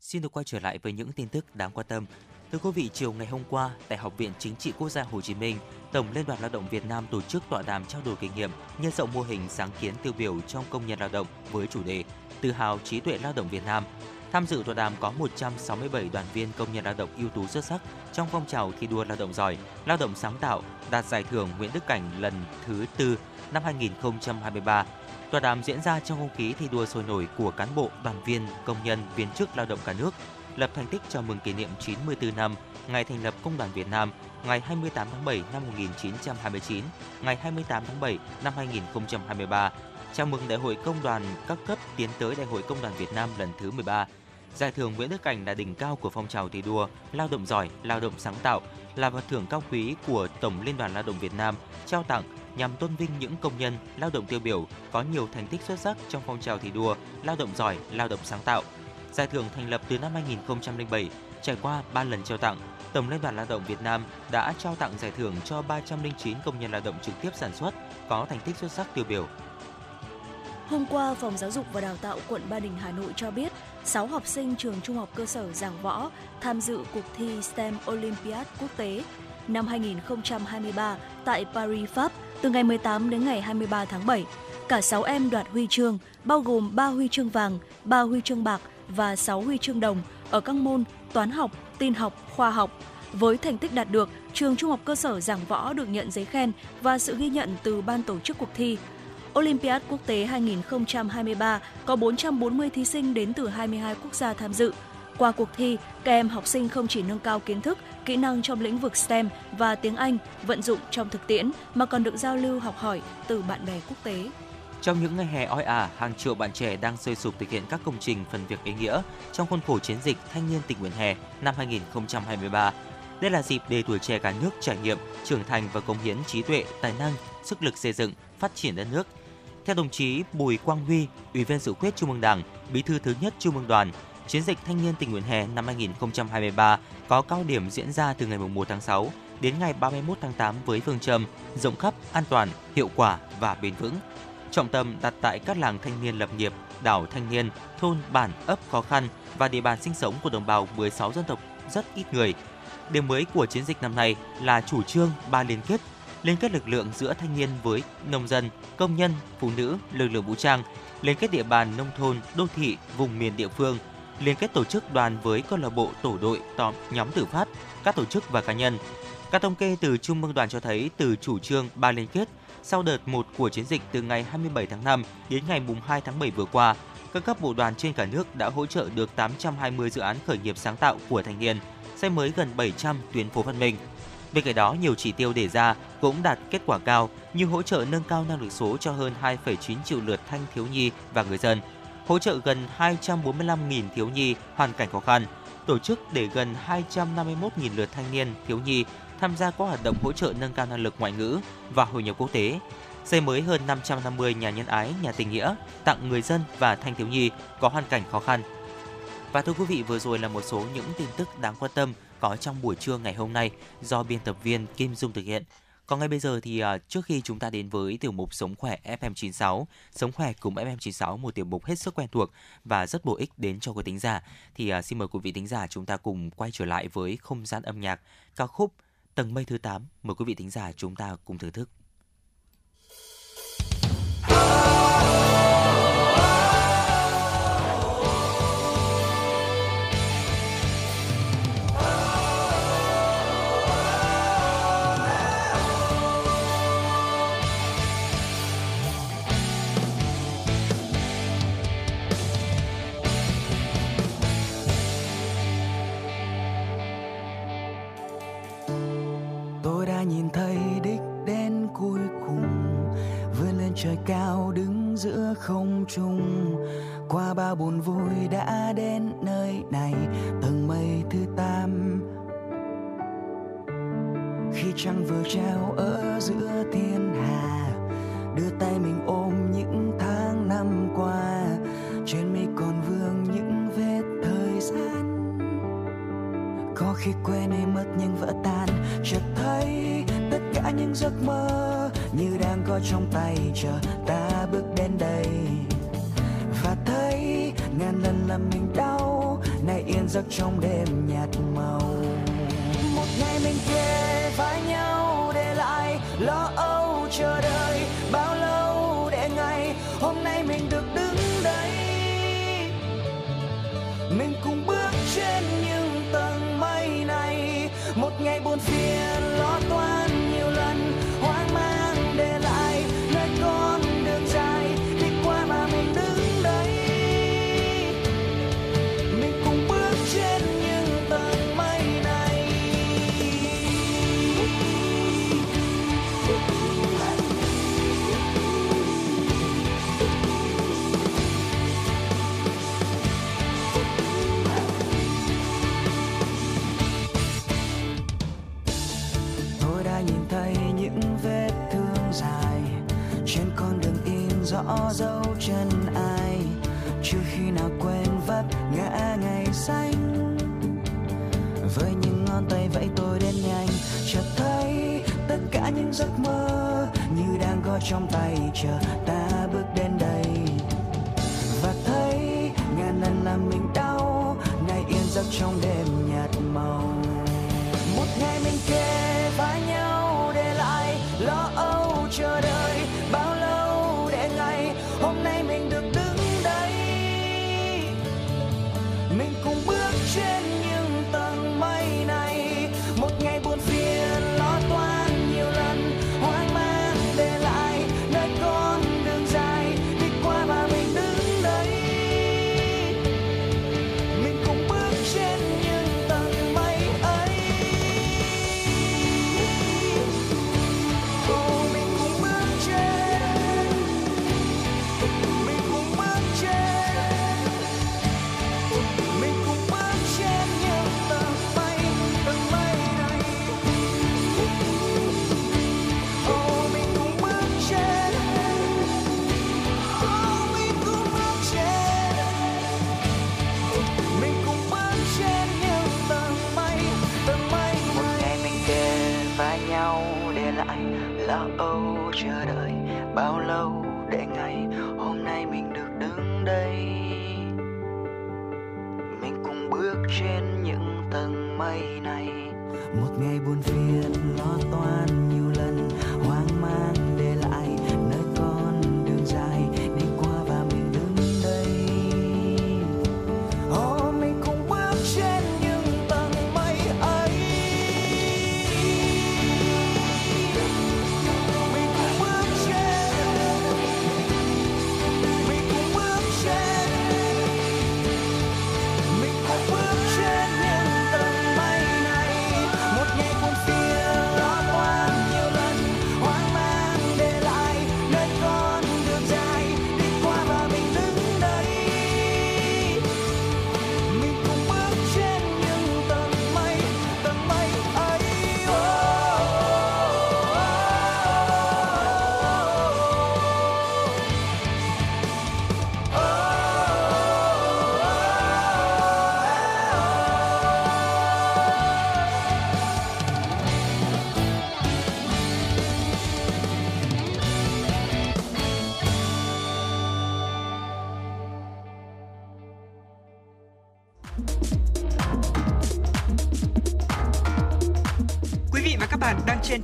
Xin được quay trở lại với những tin tức đáng quan tâm. Thưa quý vị, chiều ngày hôm qua, tại Học viện Chính trị Quốc gia Hồ Chí Minh, Tổng Liên đoàn Lao động Việt Nam tổ chức tọa đàm trao đổi kinh nghiệm, nhân rộng mô hình sáng kiến tiêu biểu trong công nhân lao động với chủ đề Tự hào trí tuệ lao động Việt Nam. Tham dự tọa đàm có 167 đoàn viên công nhân lao động ưu tú xuất sắc trong phong trào thi đua lao động giỏi, lao động sáng tạo, đạt giải thưởng Nguyễn Đức Cảnh lần thứ tư năm 2023. Tọa đàm diễn ra trong không khí thi đua sôi nổi của cán bộ, đoàn viên, công nhân, viên chức lao động cả nước, lập thành tích chào mừng kỷ niệm 94 năm ngày thành lập Công đoàn Việt Nam ngày 28 tháng 7 năm 1929, ngày 28 tháng 7 năm 2023, chào mừng Đại hội Công đoàn các cấp tiến tới Đại hội Công đoàn Việt Nam lần thứ 13. Giải thưởng Nguyễn Đức Cảnh là đỉnh cao của phong trào thi đua, lao động giỏi, lao động sáng tạo, là vật thưởng cao quý của Tổng Liên đoàn Lao động Việt Nam trao tặng nhằm tôn vinh những công nhân, lao động tiêu biểu có nhiều thành tích xuất sắc trong phong trào thi đua, lao động giỏi, lao động sáng tạo. Giải thưởng thành lập từ năm 2007, trải qua 3 lần trao tặng, Tổng Liên đoàn Lao động Việt Nam đã trao tặng giải thưởng cho 309 công nhân lao động trực tiếp sản xuất có thành tích xuất sắc tiêu biểu. Hôm qua, Phòng Giáo dục và Đào tạo quận Ba Đình Hà Nội cho biết, 6 học sinh trường Trung học cơ sở Giảng Võ tham dự cuộc thi STEM Olympiad quốc tế năm 2023 tại Paris, Pháp từ ngày 18 đến ngày 23 tháng 7. Cả 6 em đoạt huy chương, bao gồm 3 huy chương vàng, 3 huy chương bạc và 6 huy chương đồng ở các môn toán học, tin học, khoa học. Với thành tích đạt được, trường Trung học cơ sở Giảng Võ được nhận giấy khen và sự ghi nhận từ ban tổ chức cuộc thi. Olympiad Quốc tế 2023 có 440 thí sinh đến từ 22 quốc gia tham dự. Qua cuộc thi, các em học sinh không chỉ nâng cao kiến thức, kỹ năng trong lĩnh vực STEM và tiếng Anh vận dụng trong thực tiễn mà còn được giao lưu học hỏi từ bạn bè quốc tế. Trong những ngày hè oi ả, hàng triệu bạn trẻ đang sôi sục thực hiện các công trình phần việc ý nghĩa trong khuôn khổ chiến dịch Thanh niên tình nguyện hè năm 2023. Đây là dịp để tuổi trẻ cả nước trải nghiệm, trưởng thành và cống hiến trí tuệ, tài năng, sức lực xây dựng, phát triển đất nước. Theo đồng chí Bùi Quang Huy, Ủy viên Dự khuyết Trung ương Đảng, Bí thư thứ nhất Trung ương Đoàn, chiến dịch Thanh niên tình nguyện hè năm 2023 có cao điểm diễn ra từ ngày 1 tháng 6 đến ngày 31 tháng 8 với phương châm rộng khắp, an toàn, hiệu quả và bền vững trọng tâm đặt tại các làng thanh niên lập nghiệp, đảo thanh niên, thôn, bản, ấp khó khăn và địa bàn sinh sống của đồng bào 16 dân tộc rất ít người. Điểm mới của chiến dịch năm nay là chủ trương ba liên kết, liên kết lực lượng giữa thanh niên với nông dân, công nhân, phụ nữ, lực lượng vũ trang, liên kết địa bàn nông thôn, đô thị, vùng miền địa phương, liên kết tổ chức đoàn với câu lạc bộ, tổ đội, tóm, nhóm tự phát, các tổ chức và cá nhân. Các thống kê từ Trung ương đoàn cho thấy từ chủ trương ba liên kết sau đợt 1 của chiến dịch từ ngày 27 tháng 5 đến ngày 2 tháng 7 vừa qua, các cấp bộ đoàn trên cả nước đã hỗ trợ được 820 dự án khởi nghiệp sáng tạo của thanh niên, xây mới gần 700 tuyến phố văn minh. Bên cạnh đó, nhiều chỉ tiêu đề ra cũng đạt kết quả cao như hỗ trợ nâng cao năng lực số cho hơn 2,9 triệu lượt thanh thiếu nhi và người dân, hỗ trợ gần 245.000 thiếu nhi hoàn cảnh khó khăn, tổ chức để gần 251.000 lượt thanh niên, thiếu nhi tham gia các hoạt động hỗ trợ nâng cao năng lực ngoại ngữ và hội nhập quốc tế, xây mới hơn 550 nhà nhân ái, nhà tình nghĩa, tặng người dân và thanh thiếu nhi có hoàn cảnh khó khăn. Và thưa quý vị, vừa rồi là một số những tin tức đáng quan tâm có trong buổi trưa ngày hôm nay do biên tập viên Kim Dung thực hiện. Còn ngay bây giờ thì à, trước khi chúng ta đến với tiểu mục Sống khỏe FM96, Sống khỏe cùng FM96 một tiểu mục hết sức quen thuộc và rất bổ ích đến cho quý tính giả thì à, xin mời quý vị tính giả chúng ta cùng quay trở lại với không gian âm nhạc ca khúc Tầng mây thứ 8. Mời quý vị thính giả chúng ta cùng thưởng thức. Qua buồn vui đã đến nơi này tầng mây thứ tám. Khi trăng vừa treo ở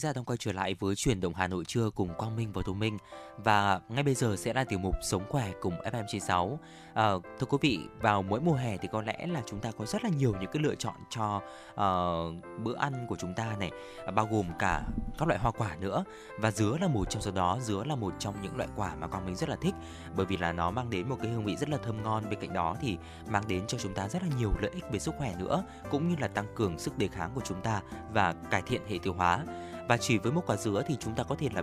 Giả đang quay trở lại với chuyển động Hà Nội trưa cùng Quang Minh và Thu Minh và ngay bây giờ sẽ là tiểu mục Sống khỏe cùng FM96. À, ờ, thưa quý vị, vào mỗi mùa hè thì có lẽ là chúng ta có rất là nhiều những cái lựa chọn cho uh, bữa ăn của chúng ta này, bao gồm cả các loại hoa quả nữa và dứa là một trong số đó. Dứa là một trong những loại quả mà Quang Minh rất là thích bởi vì là nó mang đến một cái hương vị rất là thơm ngon. Bên cạnh đó thì mang đến cho chúng ta rất là nhiều lợi ích về sức khỏe nữa, cũng như là tăng cường sức đề kháng của chúng ta và cải thiện hệ tiêu hóa và chỉ với một quả dứa thì chúng ta có thể là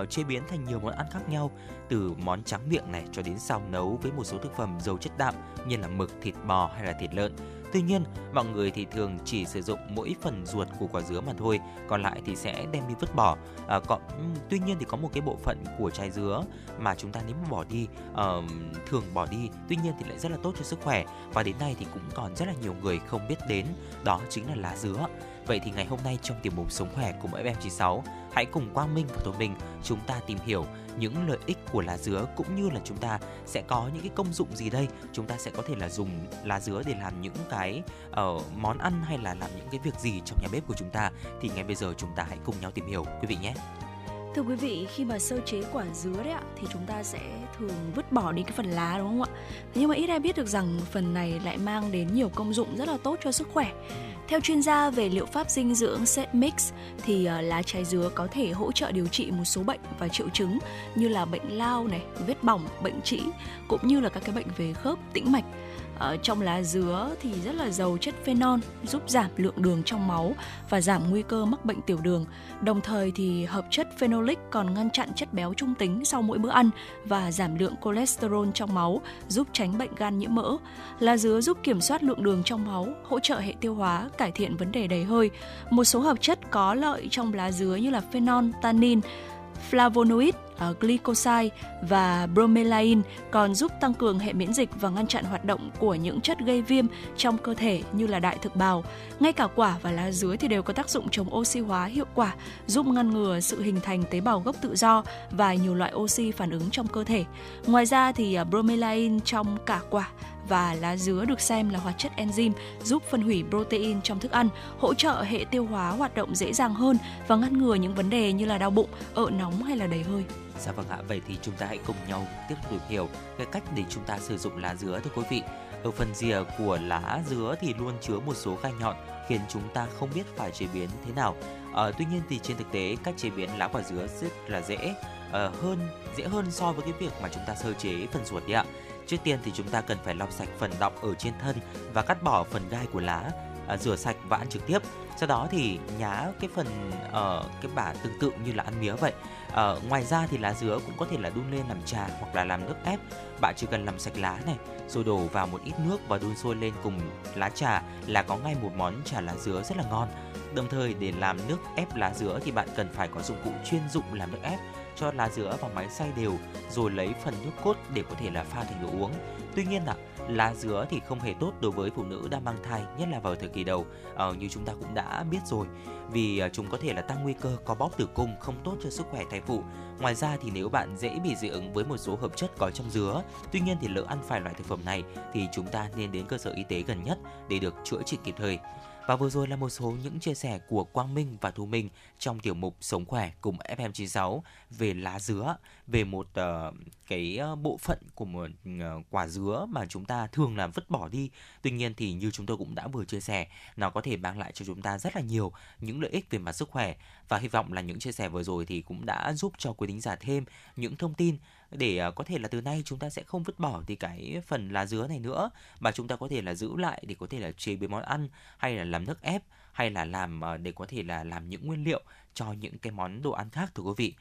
uh, chế biến thành nhiều món ăn khác nhau từ món trắng miệng này cho đến xào nấu với một số thực phẩm giàu chất đạm như là mực, thịt bò hay là thịt lợn. Tuy nhiên, mọi người thì thường chỉ sử dụng mỗi phần ruột của quả dứa mà thôi, còn lại thì sẽ đem đi vứt bỏ. À, còn tuy nhiên thì có một cái bộ phận của trái dứa mà chúng ta nếu mà bỏ đi uh, thường bỏ đi, tuy nhiên thì lại rất là tốt cho sức khỏe và đến nay thì cũng còn rất là nhiều người không biết đến, đó chính là lá dứa. Vậy thì ngày hôm nay trong tiểu mục Sống khỏe cùng FM96, hãy cùng Quang Minh và Tô Minh chúng ta tìm hiểu những lợi ích của lá dứa cũng như là chúng ta sẽ có những cái công dụng gì đây. Chúng ta sẽ có thể là dùng lá dứa để làm những cái uh, món ăn hay là làm những cái việc gì trong nhà bếp của chúng ta thì ngay bây giờ chúng ta hãy cùng nhau tìm hiểu quý vị nhé. Thưa quý vị, khi mà sơ chế quả dứa đấy ạ thì chúng ta sẽ thường vứt bỏ đi cái phần lá đúng không ạ? nhưng mà ít ai biết được rằng phần này lại mang đến nhiều công dụng rất là tốt cho sức khỏe. Theo chuyên gia về liệu pháp dinh dưỡng Set Mix thì ờ, lá trái dứa có thể hỗ trợ điều trị một số bệnh và triệu chứng như là bệnh lao này, vết bỏng, bệnh trĩ cũng như là các cái bệnh về khớp, tĩnh mạch ở trong lá dứa thì rất là giàu chất phenol giúp giảm lượng đường trong máu và giảm nguy cơ mắc bệnh tiểu đường. Đồng thời thì hợp chất phenolic còn ngăn chặn chất béo trung tính sau mỗi bữa ăn và giảm lượng cholesterol trong máu, giúp tránh bệnh gan nhiễm mỡ. Lá dứa giúp kiểm soát lượng đường trong máu, hỗ trợ hệ tiêu hóa, cải thiện vấn đề đầy hơi. Một số hợp chất có lợi trong lá dứa như là phenol, tannin, flavonoid, uh, glycoside và bromelain còn giúp tăng cường hệ miễn dịch và ngăn chặn hoạt động của những chất gây viêm trong cơ thể như là đại thực bào. Ngay cả quả và lá dứa thì đều có tác dụng chống oxy hóa hiệu quả, giúp ngăn ngừa sự hình thành tế bào gốc tự do và nhiều loại oxy phản ứng trong cơ thể. Ngoài ra thì uh, bromelain trong cả quả và lá dứa được xem là hoạt chất enzyme giúp phân hủy protein trong thức ăn, hỗ trợ hệ tiêu hóa hoạt động dễ dàng hơn và ngăn ngừa những vấn đề như là đau bụng, ợ nóng hay là đầy hơi. Dạ vâng ạ, vậy thì chúng ta hãy cùng nhau tiếp tục hiểu cái cách để chúng ta sử dụng lá dứa thưa quý vị. Ở phần rìa của lá dứa thì luôn chứa một số gai nhọn khiến chúng ta không biết phải chế biến thế nào. À, tuy nhiên thì trên thực tế cách chế biến lá quả dứa rất là dễ à, hơn dễ hơn so với cái việc mà chúng ta sơ chế phần ruột đấy ạ. Trước tiên thì chúng ta cần phải lọc sạch phần đọng ở trên thân và cắt bỏ phần gai của lá, à, rửa sạch và ăn trực tiếp. Sau đó thì nhá cái phần ở uh, cái bả tương tự như là ăn mía vậy à, ngoài ra thì lá dứa cũng có thể là đun lên làm trà hoặc là làm nước ép. Bạn chỉ cần làm sạch lá này, rồi đổ vào một ít nước và đun sôi lên cùng lá trà là có ngay một món trà lá dứa rất là ngon. Đồng thời để làm nước ép lá dứa thì bạn cần phải có dụng cụ chuyên dụng làm nước ép cho lá dứa vào máy xay đều rồi lấy phần nước cốt để có thể là pha thành đồ uống. Tuy nhiên là lá dứa thì không hề tốt đối với phụ nữ đang mang thai, nhất là vào thời kỳ đầu, ờ, như chúng ta cũng đã biết rồi, vì ờ, chúng có thể là tăng nguy cơ có bóp tử cung không tốt cho sức khỏe thai phụ. Ngoài ra thì nếu bạn dễ bị dị ứng với một số hợp chất có trong dứa, tuy nhiên thì lỡ ăn phải loại thực phẩm này thì chúng ta nên đến cơ sở y tế gần nhất để được chữa trị kịp thời. Và vừa rồi là một số những chia sẻ của Quang Minh và Thu Minh trong tiểu mục Sống khỏe cùng FM96 về lá dứa, về một uh, cái ờ, bộ phận của một uh, quả dứa mà chúng ta thường là vứt bỏ đi. Tuy nhiên thì như chúng tôi cũng đã vừa chia sẻ, nó có thể mang lại cho chúng ta rất là nhiều những lợi ích về mặt sức khỏe và hy vọng là những chia sẻ vừa rồi thì cũng đã giúp cho quý thính giả thêm những thông tin để à, có thể là từ nay chúng ta sẽ không vứt bỏ thì cái phần lá dứa này nữa mà chúng ta có thể là giữ lại để có thể là chế biến món ăn hay là làm nước ép hay là làm à, để có thể là làm những nguyên liệu cho những cái món đồ ăn khác thưa quý vị.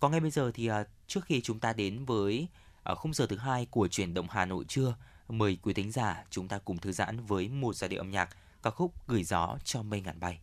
Còn ngay bây giờ thì à, trước khi chúng ta đến với khung giờ thứ hai của chuyển động Hà Nội trưa, mời quý thính giả chúng ta cùng thư giãn với một giai điệu âm nhạc ca khúc Gửi gió cho mây ngàn bay.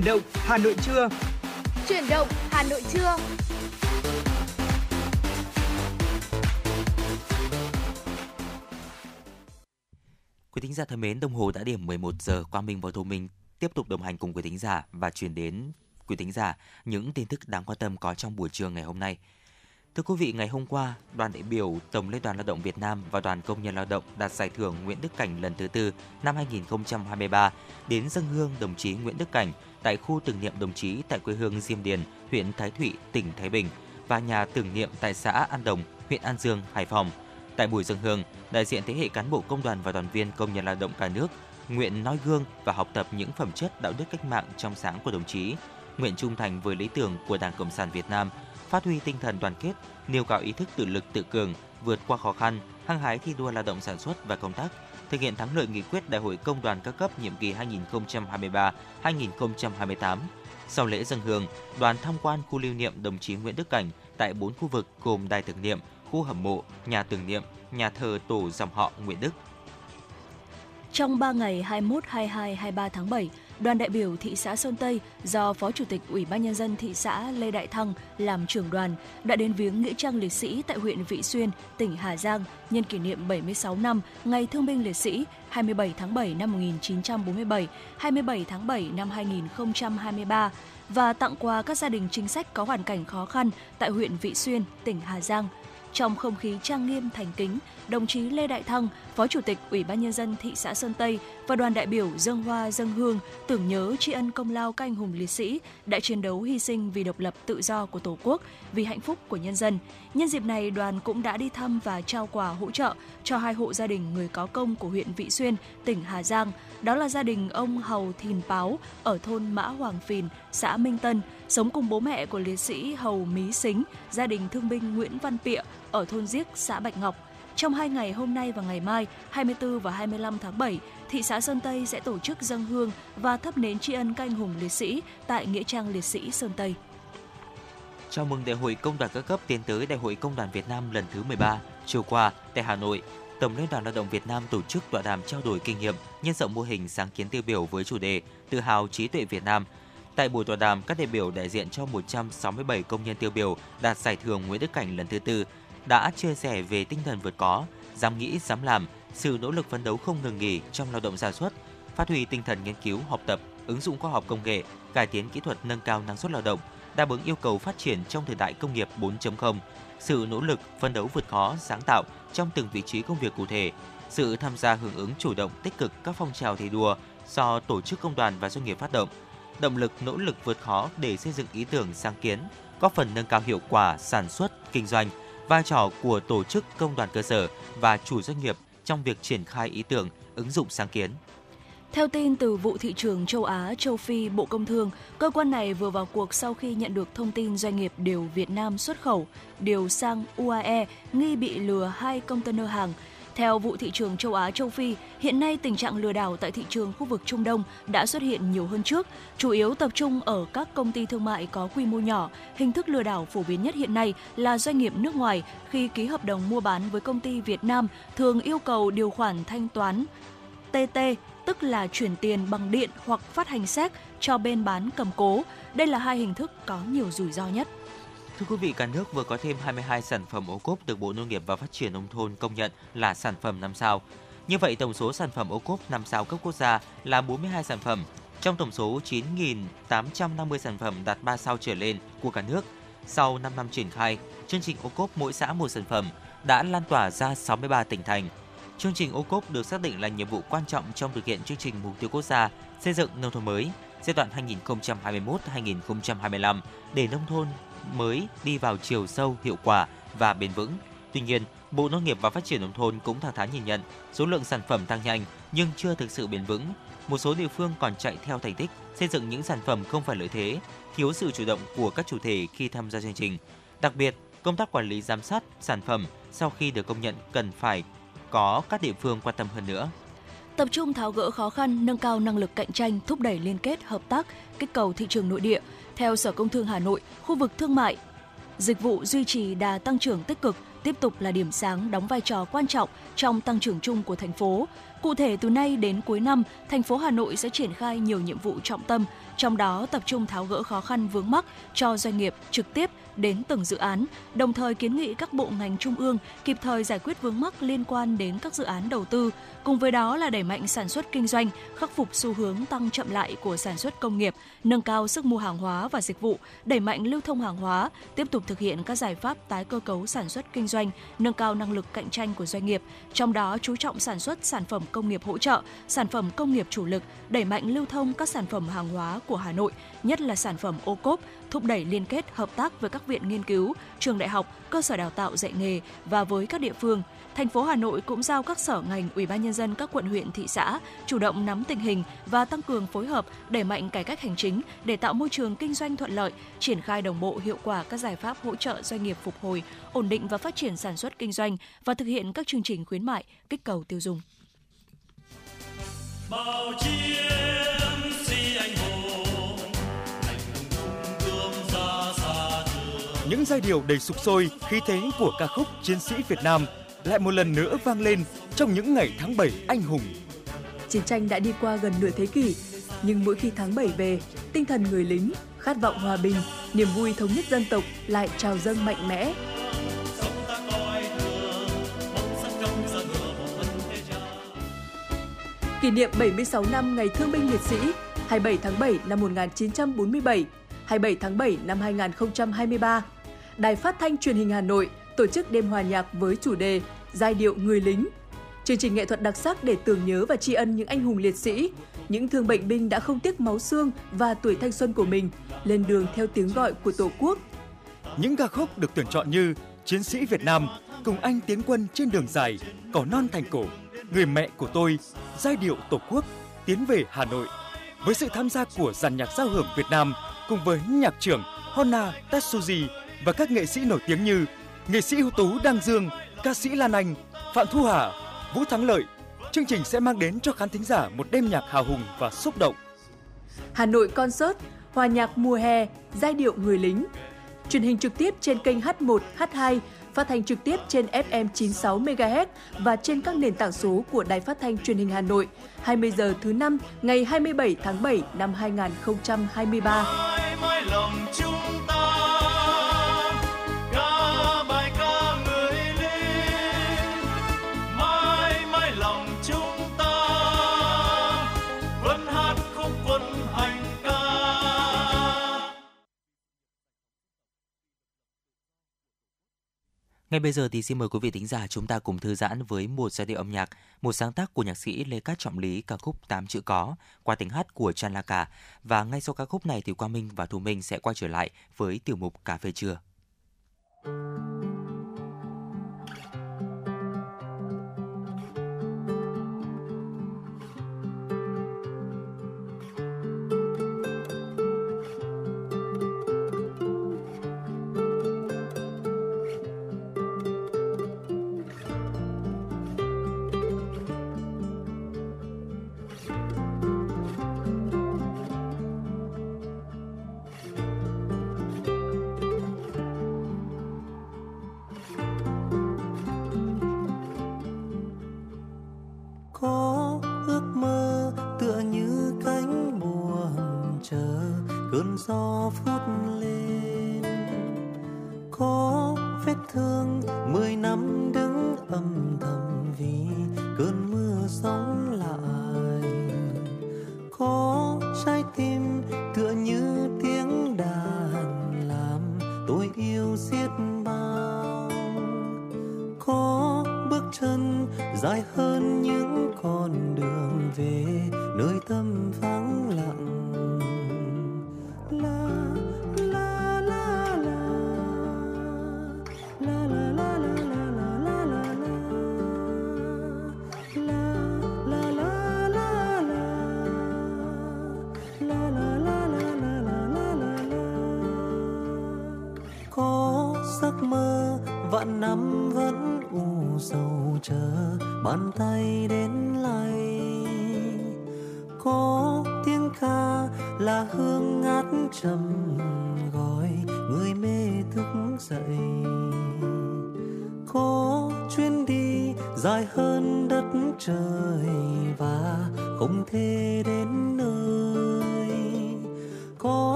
Chuyển động Hà Nội trưa. Chuyển động Hà Nội trưa. Quý thính giả thân mến, đồng hồ đã điểm 11 giờ. Quang Minh và Thu Minh tiếp tục đồng hành cùng quý thính giả và truyền đến quý thính giả những tin tức đáng quan tâm có trong buổi trưa ngày hôm nay. Thưa quý vị, ngày hôm qua, đoàn đại biểu Tổng Liên đoàn Lao động Việt Nam và Đoàn Công nhân Lao động đạt giải thưởng Nguyễn Đức Cảnh lần thứ tư năm 2023 đến dân hương đồng chí Nguyễn Đức Cảnh tại khu tưởng niệm đồng chí tại quê hương Diêm Điền, huyện Thái Thụy, tỉnh Thái Bình và nhà tưởng niệm tại xã An Đồng, huyện An Dương, Hải Phòng. Tại buổi dân hương, đại diện thế hệ cán bộ công đoàn và đoàn viên công nhân lao động cả nước nguyện noi gương và học tập những phẩm chất đạo đức cách mạng trong sáng của đồng chí, nguyện trung thành với lý tưởng của Đảng Cộng sản Việt Nam, phát huy tinh thần đoàn kết, nêu cao ý thức tự lực tự cường, vượt qua khó khăn, hăng hái thi đua lao động sản xuất và công tác, thực hiện thắng lợi nghị quyết Đại hội Công đoàn các cấp nhiệm kỳ 2023-2028. Sau lễ dân hương, đoàn tham quan khu lưu niệm đồng chí Nguyễn Đức Cảnh tại bốn khu vực gồm đài tưởng niệm, khu hầm mộ, nhà tưởng niệm, nhà thờ tổ dòng họ Nguyễn Đức. Trong 3 ngày 21, 22, 23 tháng 7, đoàn đại biểu thị xã Sơn Tây do Phó Chủ tịch Ủy ban Nhân dân thị xã Lê Đại Thăng làm trưởng đoàn đã đến viếng Nghĩa trang liệt sĩ tại huyện Vị Xuyên, tỉnh Hà Giang nhân kỷ niệm 76 năm Ngày Thương binh Liệt sĩ 27 tháng 7 năm 1947, 27 tháng 7 năm 2023 và tặng quà các gia đình chính sách có hoàn cảnh khó khăn tại huyện Vị Xuyên, tỉnh Hà Giang. Trong không khí trang nghiêm thành kính, đồng chí Lê Đại Thăng, Phó Chủ tịch Ủy ban Nhân dân thị xã Sơn Tây và đoàn đại biểu dâng hoa dâng hương tưởng nhớ tri ân công lao các anh hùng liệt sĩ đã chiến đấu hy sinh vì độc lập tự do của Tổ quốc, vì hạnh phúc của nhân dân. Nhân dịp này, đoàn cũng đã đi thăm và trao quà hỗ trợ cho hai hộ gia đình người có công của huyện Vị Xuyên, tỉnh Hà Giang. Đó là gia đình ông Hầu Thìn Páo ở thôn Mã Hoàng Phìn, xã Minh Tân, sống cùng bố mẹ của liệt sĩ Hầu Mí Xính, gia đình thương binh Nguyễn Văn Pịa ở thôn Diếc, xã Bạch Ngọc. Trong hai ngày hôm nay và ngày mai, 24 và 25 tháng 7, thị xã Sơn Tây sẽ tổ chức dâng hương và thắp nến tri ân canh hùng liệt sĩ tại Nghĩa trang liệt sĩ Sơn Tây. Chào mừng Đại hội Công đoàn các cấp tiến tới Đại hội Công đoàn Việt Nam lần thứ 13. Chiều qua, tại Hà Nội, Tổng Liên đoàn Lao động Việt Nam tổ chức tọa đàm trao đổi kinh nghiệm, nhân rộng mô hình sáng kiến tiêu biểu với chủ đề Tự hào trí tuệ Việt Nam. Tại buổi tọa đàm, các đại biểu đại diện cho 167 công nhân tiêu biểu đạt giải thưởng Nguyễn Đức Cảnh lần thứ tư đã chia sẻ về tinh thần vượt có, dám nghĩ, dám làm, sự nỗ lực phấn đấu không ngừng nghỉ trong lao động sản xuất, phát huy tinh thần nghiên cứu, học tập, ứng dụng khoa học công nghệ, cải tiến kỹ thuật nâng cao năng suất lao động, đáp ứng yêu cầu phát triển trong thời đại công nghiệp 4.0, sự nỗ lực phấn đấu vượt khó, sáng tạo trong từng vị trí công việc cụ thể, sự tham gia hưởng ứng chủ động tích cực các phong trào thi đua do tổ chức công đoàn và doanh nghiệp phát động, động lực nỗ lực vượt khó để xây dựng ý tưởng sáng kiến, góp phần nâng cao hiệu quả sản xuất, kinh doanh, vai trò của tổ chức công đoàn cơ sở và chủ doanh nghiệp trong việc triển khai ý tưởng, ứng dụng sáng kiến. Theo tin từ vụ thị trường châu Á, châu Phi, Bộ Công Thương, cơ quan này vừa vào cuộc sau khi nhận được thông tin doanh nghiệp điều Việt Nam xuất khẩu điều sang UAE nghi bị lừa hai container hàng. Theo vụ thị trường châu Á châu Phi, hiện nay tình trạng lừa đảo tại thị trường khu vực Trung Đông đã xuất hiện nhiều hơn trước, chủ yếu tập trung ở các công ty thương mại có quy mô nhỏ. Hình thức lừa đảo phổ biến nhất hiện nay là doanh nghiệp nước ngoài khi ký hợp đồng mua bán với công ty Việt Nam thường yêu cầu điều khoản thanh toán TT tức là chuyển tiền bằng điện hoặc phát hành séc cho bên bán cầm cố. Đây là hai hình thức có nhiều rủi ro nhất. Thưa quý vị, cả nước vừa có thêm 22 sản phẩm ô cốp được Bộ Nông nghiệp và Phát triển Nông thôn công nhận là sản phẩm 5 sao. Như vậy, tổng số sản phẩm ô cốp 5 sao cấp quốc gia là 42 sản phẩm. Trong tổng số 9.850 sản phẩm đạt 3 sao trở lên của cả nước, sau 5 năm triển khai, chương trình ô cốp mỗi xã một sản phẩm đã lan tỏa ra 63 tỉnh thành. Chương trình ô cốp được xác định là nhiệm vụ quan trọng trong thực hiện chương trình mục tiêu quốc gia xây dựng nông thôn mới giai đoạn 2021-2025 để nông thôn mới đi vào chiều sâu, hiệu quả và bền vững. Tuy nhiên, Bộ Nông nghiệp và Phát triển nông thôn cũng thẳng thắn nhìn nhận số lượng sản phẩm tăng nhanh nhưng chưa thực sự bền vững. Một số địa phương còn chạy theo thành tích, xây dựng những sản phẩm không phải lợi thế, thiếu sự chủ động của các chủ thể khi tham gia chương trình. Đặc biệt, công tác quản lý giám sát sản phẩm sau khi được công nhận cần phải có các địa phương quan tâm hơn nữa tập trung tháo gỡ khó khăn, nâng cao năng lực cạnh tranh, thúc đẩy liên kết, hợp tác, kích cầu thị trường nội địa. Theo Sở Công Thương Hà Nội, khu vực thương mại, dịch vụ duy trì đà tăng trưởng tích cực, tiếp tục là điểm sáng đóng vai trò quan trọng trong tăng trưởng chung của thành phố. Cụ thể từ nay đến cuối năm, thành phố Hà Nội sẽ triển khai nhiều nhiệm vụ trọng tâm, trong đó tập trung tháo gỡ khó khăn vướng mắc cho doanh nghiệp trực tiếp đến từng dự án, đồng thời kiến nghị các bộ ngành trung ương kịp thời giải quyết vướng mắc liên quan đến các dự án đầu tư, cùng với đó là đẩy mạnh sản xuất kinh doanh, khắc phục xu hướng tăng chậm lại của sản xuất công nghiệp, nâng cao sức mua hàng hóa và dịch vụ, đẩy mạnh lưu thông hàng hóa, tiếp tục thực hiện các giải pháp tái cơ cấu sản xuất kinh doanh, nâng cao năng lực cạnh tranh của doanh nghiệp, trong đó chú trọng sản xuất sản phẩm công nghiệp hỗ trợ, sản phẩm công nghiệp chủ lực, đẩy mạnh lưu thông các sản phẩm hàng hóa của Hà Nội, nhất là sản phẩm ô cốp, thúc đẩy liên kết hợp tác với các viện nghiên cứu, trường đại học, cơ sở đào tạo dạy nghề và với các địa phương. Thành phố Hà Nội cũng giao các sở ngành, ủy ban nhân dân các quận huyện thị xã chủ động nắm tình hình và tăng cường phối hợp đẩy mạnh cải cách hành chính để tạo môi trường kinh doanh thuận lợi, triển khai đồng bộ hiệu quả các giải pháp hỗ trợ doanh nghiệp phục hồi, ổn định và phát triển sản xuất kinh doanh và thực hiện các chương trình khuyến mại, kích cầu tiêu dùng. Bao chiến Những giai điệu đầy sục sôi, khí thế của ca khúc Chiến sĩ Việt Nam lại một lần nữa vang lên trong những ngày tháng 7 anh hùng. Chiến tranh đã đi qua gần nửa thế kỷ, nhưng mỗi khi tháng 7 về, tinh thần người lính, khát vọng hòa bình, niềm vui thống nhất dân tộc lại trào dâng mạnh mẽ. Kỷ niệm 76 năm Ngày Thương binh Liệt sĩ 27 tháng 7 năm 1947, 27 tháng 7 năm 2023. Đài Phát thanh Truyền hình Hà Nội tổ chức đêm hòa nhạc với chủ đề Giai điệu người lính. Chương trình nghệ thuật đặc sắc để tưởng nhớ và tri ân những anh hùng liệt sĩ, những thương bệnh binh đã không tiếc máu xương và tuổi thanh xuân của mình lên đường theo tiếng gọi của Tổ quốc. Những ca khúc được tuyển chọn như Chiến sĩ Việt Nam, Cùng anh tiến quân trên đường dài, Cỏ non thành cổ, Người mẹ của tôi, Giai điệu Tổ quốc, Tiến về Hà Nội. Với sự tham gia của dàn nhạc giao hưởng Việt Nam cùng với nhạc trưởng Honna Tetsuji và các nghệ sĩ nổi tiếng như nghệ sĩ ưu tú Đăng Dương, ca sĩ Lan Anh, Phạm Thu Hà, Vũ Thắng Lợi. Chương trình sẽ mang đến cho khán thính giả một đêm nhạc hào hùng và xúc động. Hà Nội Concert, hòa nhạc mùa hè, giai điệu người lính. Truyền hình trực tiếp trên kênh H1, H2, phát thanh trực tiếp trên FM 96 MHz và trên các nền tảng số của Đài Phát thanh Truyền hình Hà Nội. 20 giờ thứ năm ngày 27 tháng 7 năm 2023. mãi mãi lòng chúng ta Ngay bây giờ thì xin mời quý vị thính giả chúng ta cùng thư giãn với một giai điệu âm nhạc, một sáng tác của nhạc sĩ Lê Cát Trọng Lý ca khúc Tám chữ có qua tiếng hát của Chan La Cả. Và ngay sau ca khúc này thì Quang Minh và Thu Minh sẽ quay trở lại với tiểu mục Cà phê trưa. có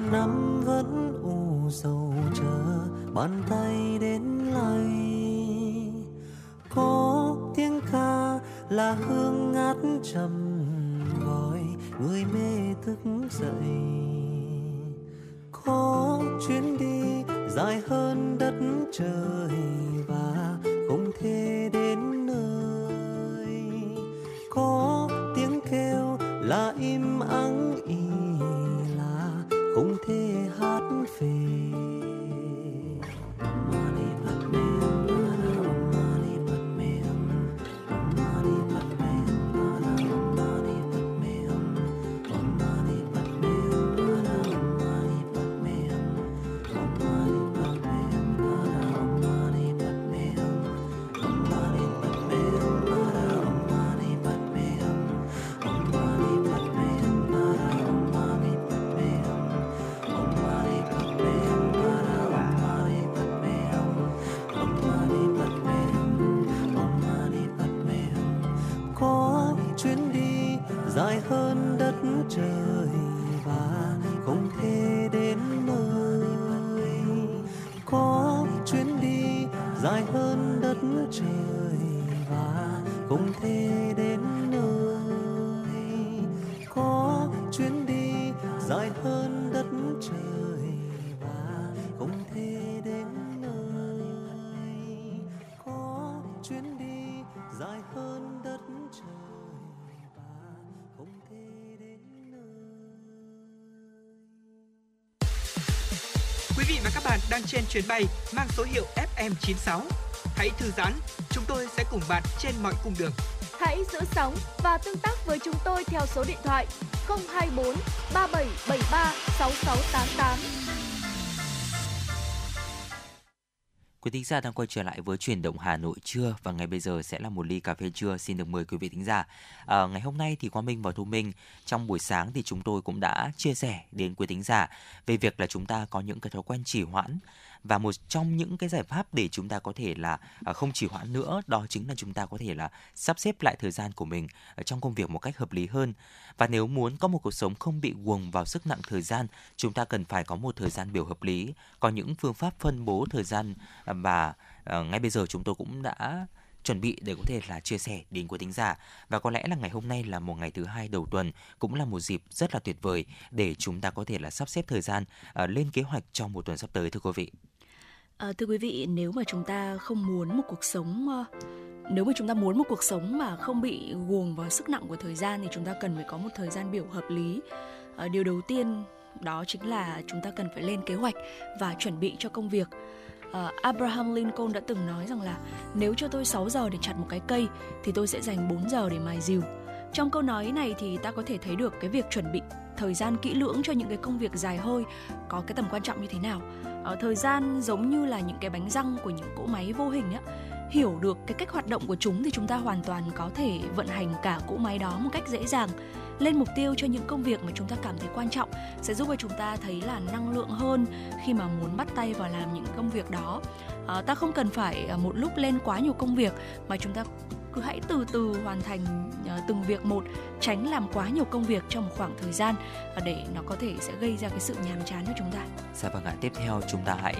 vạn năm vẫn u sầu chờ bàn tay đến lay. Có tiếng ca là hương ngát trầm gọi người mê thức dậy. Có chuyến đi dài hơn đất chuyến bay mang số hiệu FM96. Hãy thư giãn, chúng tôi sẽ cùng bạn trên mọi cung đường. Hãy giữ sóng và tương tác với chúng tôi theo số điện thoại 024 3773 6688. Quý thính giả đang quay trở lại với chuyển động Hà Nội trưa và ngay bây giờ sẽ là một ly cà phê trưa xin được mời quý vị thính giả. À, ngày hôm nay thì Quang Minh và Thu Minh trong buổi sáng thì chúng tôi cũng đã chia sẻ đến quý thính giả về việc là chúng ta có những cái thói quen trì hoãn và một trong những cái giải pháp để chúng ta có thể là à, không trì hoãn nữa đó chính là chúng ta có thể là sắp xếp lại thời gian của mình à, trong công việc một cách hợp lý hơn và nếu muốn có một cuộc sống không bị guồng vào sức nặng thời gian chúng ta cần phải có một thời gian biểu hợp lý có những phương pháp phân bố thời gian à, và ngay bây giờ chúng tôi cũng đã chuẩn bị để có thể là chia sẻ đến quý thính giả và có lẽ là ngày hôm nay là một ngày thứ hai đầu tuần cũng là một dịp rất là tuyệt vời để chúng ta có thể là sắp xếp thời gian uh, lên kế hoạch trong một tuần sắp tới thưa quý vị. À, thưa quý vị, nếu mà chúng ta không muốn một cuộc sống ờ, nếu mà chúng ta muốn một cuộc sống mà không bị guồng vào sức nặng của thời gian thì chúng ta cần phải có một thời gian biểu hợp lý. À, điều đầu tiên đó chính là chúng ta cần phải lên kế hoạch và chuẩn bị cho công việc. À, Abraham Lincoln đã từng nói rằng là nếu cho tôi 6 giờ để chặt một cái cây thì tôi sẽ dành 4 giờ để mài rìu. Trong câu nói này thì ta có thể thấy được cái việc chuẩn bị thời gian kỹ lưỡng cho những cái công việc dài hơi có cái tầm quan trọng như thế nào. Ở thời gian giống như là những cái bánh răng của những cỗ máy vô hình á, hiểu được cái cách hoạt động của chúng thì chúng ta hoàn toàn có thể vận hành cả cỗ máy đó một cách dễ dàng lên mục tiêu cho những công việc mà chúng ta cảm thấy quan trọng sẽ giúp cho chúng ta thấy là năng lượng hơn khi mà muốn bắt tay vào làm những công việc đó à, ta không cần phải ờ, một lúc lên quá nhiều công việc mà chúng ta cứ hãy từ từ hoàn thành ờ, từng việc một tránh làm quá nhiều công việc trong một khoảng thời gian ờ, để nó có thể sẽ gây ra cái sự nhàm chán cho chúng ta. Dạ vâng ạ, tiếp theo chúng ta hãy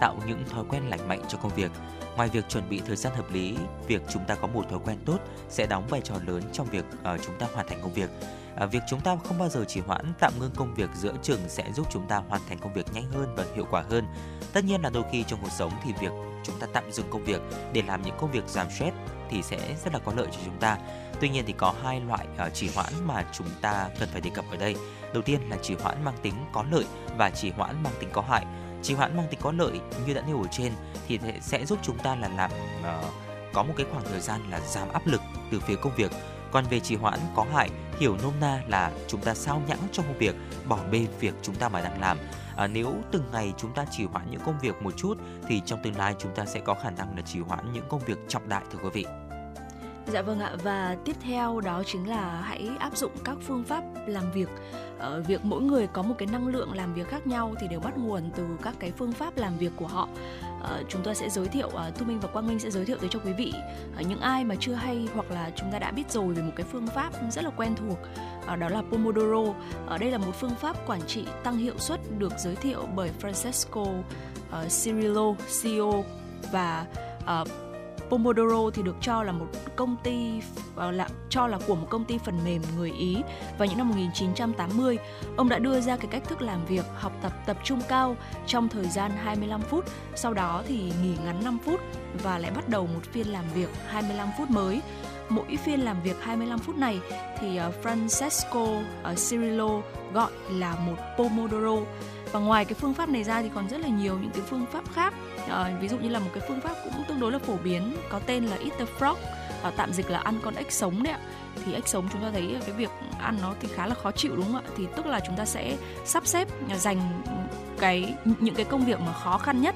tạo những thói quen lành mạnh cho công việc. Ngoài việc chuẩn bị thời gian hợp lý, việc chúng ta có một thói quen tốt sẽ đóng vai trò lớn trong việc uh, chúng ta hoàn thành công việc. À, việc chúng ta không bao giờ trì hoãn tạm ngưng công việc giữa chừng sẽ giúp chúng ta hoàn thành công việc nhanh hơn và hiệu quả hơn tất nhiên là đôi khi trong cuộc sống thì việc chúng ta tạm dừng công việc để làm những công việc giảm stress thì sẽ rất là có lợi cho chúng ta. Tuy nhiên thì có hai loại ờ, trì hoãn mà chúng ta cần phải đề cập ở đây. Đầu tiên là trì hoãn mang tính có lợi và trì hoãn mang tính có hại. Trì hoãn mang tính có lợi như đã nêu ở trên thì sẽ giúp chúng ta là làm uh, có một cái khoảng thời gian là giảm áp lực từ phía công việc. Còn về trì hoãn có hại, hiểu nôm na là chúng ta sao nhãng trong công việc, bỏ bê việc chúng ta mà đang làm. À, nếu từng ngày chúng ta trì hoãn những công việc một chút thì trong tương lai chúng ta sẽ có khả năng là trì hoãn những công việc trọng đại thưa quý vị. Dạ vâng ạ và tiếp theo đó chính là hãy áp dụng các phương pháp làm việc. Ở việc mỗi người có một cái năng lượng làm việc khác nhau thì đều bắt nguồn từ các cái phương pháp làm việc của họ. Uh, chúng tôi sẽ giới thiệu uh, Thu Minh và Quang Minh sẽ giới thiệu tới cho quý vị uh, những ai mà chưa hay hoặc là chúng ta đã biết rồi về một cái phương pháp rất là quen thuộc uh, đó là Pomodoro. Ở đây là một phương pháp quản trị tăng hiệu suất được giới thiệu bởi Francesco uh, Cirillo, CEO và uh, Pomodoro thì được cho là một công ty à, là cho là của một công ty phần mềm người Ý vào những năm 1980. Ông đã đưa ra cái cách thức làm việc, học tập tập trung cao trong thời gian 25 phút, sau đó thì nghỉ ngắn 5 phút và lại bắt đầu một phiên làm việc 25 phút mới. Mỗi phiên làm việc 25 phút này thì à, Francesco à, Cirillo gọi là một Pomodoro và ngoài cái phương pháp này ra thì còn rất là nhiều những cái phương pháp khác à, ví dụ như là một cái phương pháp cũng tương đối là phổ biến có tên là eat the frog à, tạm dịch là ăn con ếch sống đấy ạ. Thì ếch sống chúng ta thấy cái việc ăn nó thì khá là khó chịu đúng không ạ? Thì tức là chúng ta sẽ sắp xếp à, dành cái những cái công việc mà khó khăn nhất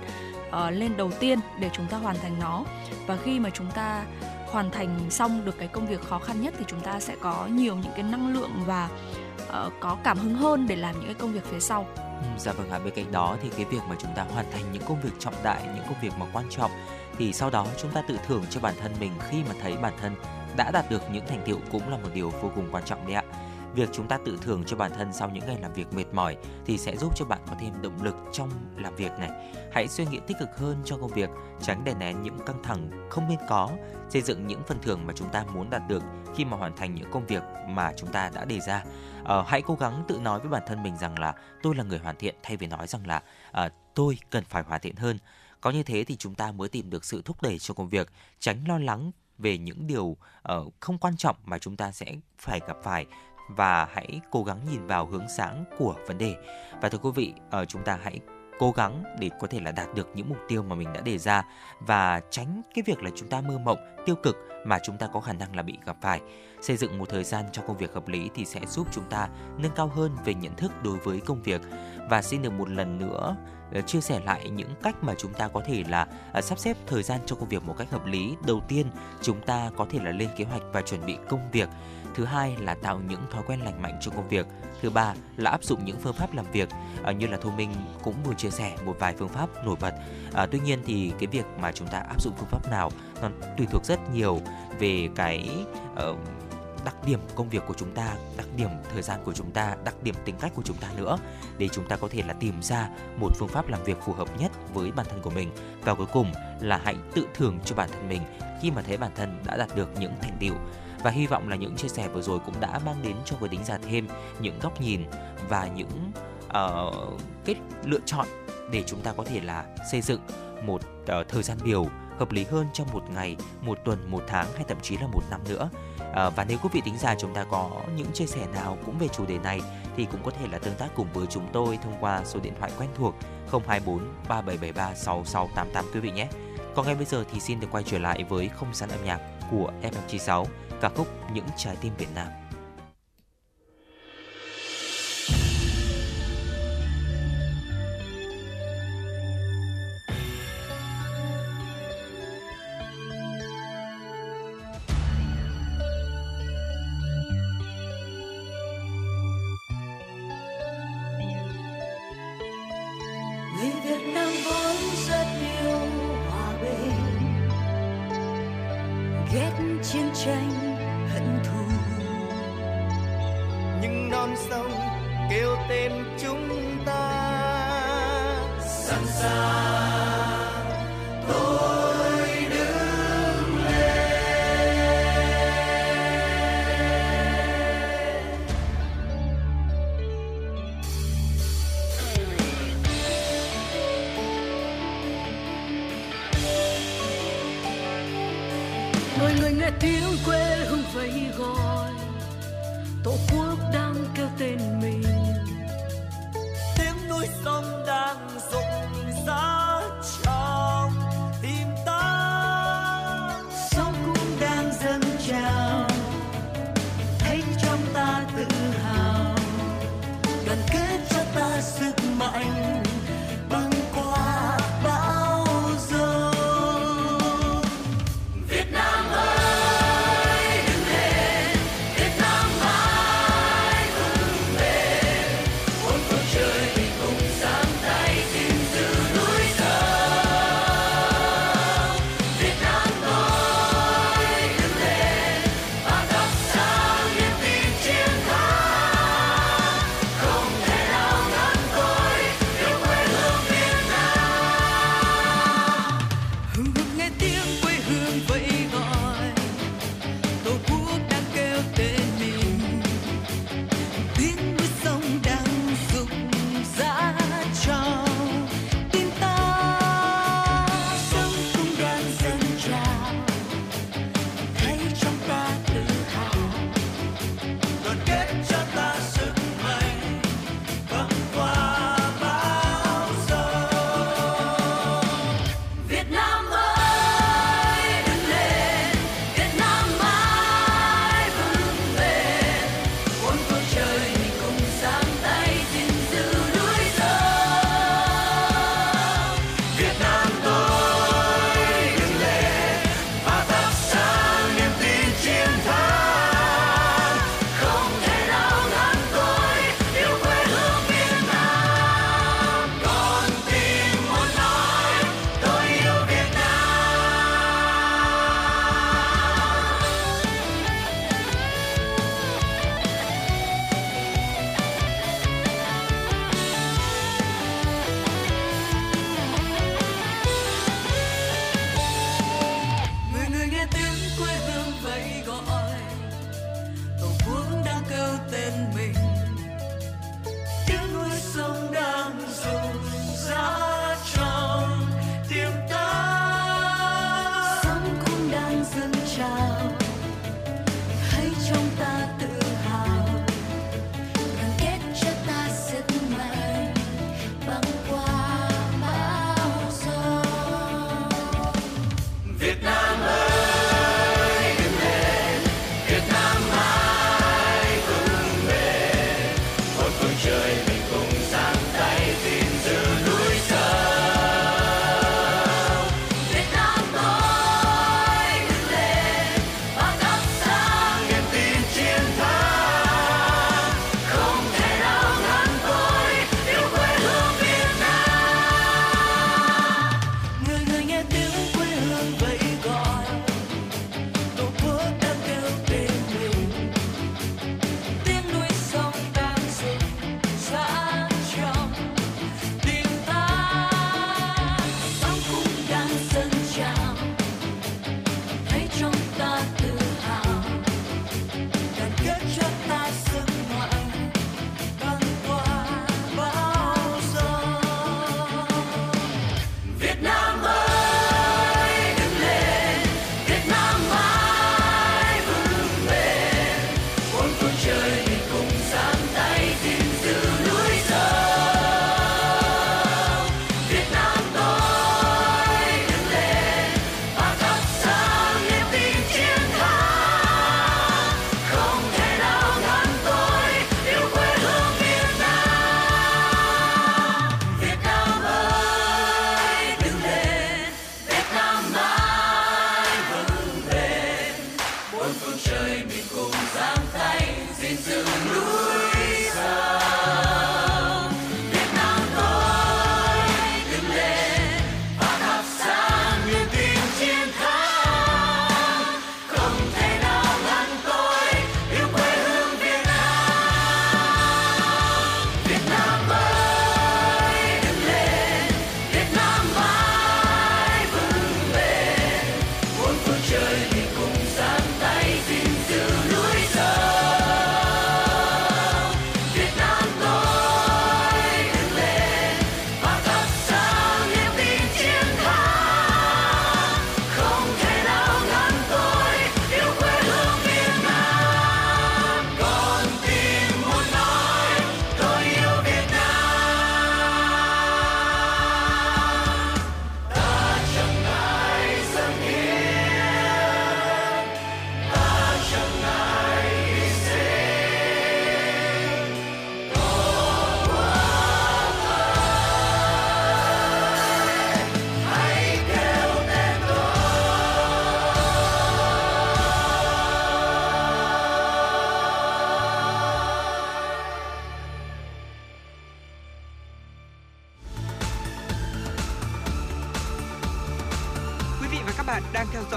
uh, lên đầu tiên để chúng ta hoàn thành nó. Và khi mà chúng ta hoàn thành xong được cái công việc khó khăn nhất thì chúng ta sẽ có nhiều những cái năng lượng và uh, có cảm hứng hơn để làm những cái công việc phía sau dạ vâng ạ, bên cạnh đó thì cái việc mà chúng ta hoàn thành những công việc trọng đại, những công việc mà quan trọng thì sau đó chúng ta tự thưởng cho bản thân mình khi mà thấy bản thân đã đạt được những thành tựu cũng là một điều vô cùng quan trọng đấy ạ. Việc chúng ta tự thưởng cho bản thân sau những ngày làm việc mệt mỏi thì sẽ giúp cho bạn có thêm động lực trong làm việc này. Hãy suy nghĩ tích cực hơn cho công việc, tránh đè nén những căng thẳng không nên có, xây dựng những phần thưởng mà chúng ta muốn đạt được khi mà hoàn thành những công việc mà chúng ta đã đề ra uh, hãy cố gắng tự nói với bản thân mình rằng là tôi là người hoàn thiện thay vì nói rằng là uh, tôi cần phải hoàn thiện hơn. Có như thế thì chúng ta mới tìm được sự thúc đẩy cho công việc tránh lo lắng về những điều uh, không quan trọng mà chúng ta sẽ phải gặp phải. Và hãy cố gắng nhìn vào hướng sáng của vấn đề. Và thưa quý vị uh, chúng ta hãy cố gắng để có thể là đạt được những mục tiêu mà mình đã đề ra và tránh cái việc là chúng ta mơ mộng, tiêu cực mà chúng ta có khả năng là bị gặp phải. Xây dựng một thời gian cho công việc hợp lý thì sẽ giúp chúng ta nâng cao hơn về nhận thức đối với công việc. Và xin được một lần nữa Ờ, chia sẻ lại những cách mà chúng ta có thể là ờ, sắp xếp thời gian cho công việc một cách hợp lý. Đầu tiên, chúng ta có thể là lên kế hoạch và chuẩn bị công việc. Thứ hai là tạo những thói quen lành mạnh trong công việc. Thứ ba là áp dụng những phương pháp làm việc à, như là Thu Minh cũng vừa chia sẻ một vài phương pháp nổi bật. À, tuy nhiên thì cái việc mà chúng ta áp dụng phương pháp nào nó tùy thuộc rất nhiều về cái uh, đặc điểm công việc của chúng ta, đặc điểm thời gian của chúng ta, đặc điểm tính cách của chúng ta nữa để chúng ta có thể là tìm ra một phương pháp làm việc phù hợp nhất với bản thân của mình và cuối cùng là hãy tự thưởng cho bản thân mình khi mà thấy bản thân đã đạt được những thành tựu và hy vọng là những chia sẻ vừa rồi cũng đã mang đến cho quý thính giả thêm những góc nhìn và những ờ, uh, kết lựa chọn để chúng ta có thể là xây dựng một uh, thời gian biểu hợp lý hơn trong một ngày, một tuần, một tháng hay thậm chí là một năm nữa. À, và nếu quý vị tính giả chúng ta có những chia sẻ nào cũng về chủ đề này thì cũng có thể là tương tác cùng với chúng tôi thông qua số điện thoại quen thuộc 024 3773 6688 quý vị nhé. Còn ngay bây giờ thì xin được quay trở lại với không gian âm nhạc của FM96, ca khúc Những trái tim Việt Nam.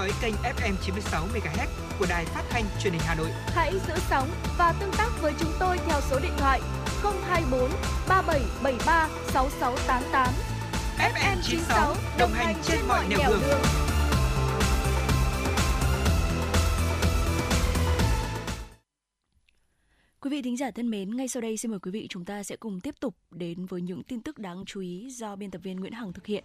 Dõi kênh FM 96 MHz của đài phát thanh truyền hình Hà Nội. Hãy giữ sóng và tương tác với chúng tôi theo số điện thoại 024 3773 6688. FM 96 đồng hành trên mọi nẻo đường. đường. Quý vị thính giả thân mến, ngay sau đây xin mời quý vị chúng ta sẽ cùng tiếp tục đến với những tin tức đáng chú ý do biên tập viên Nguyễn Hằng thực hiện.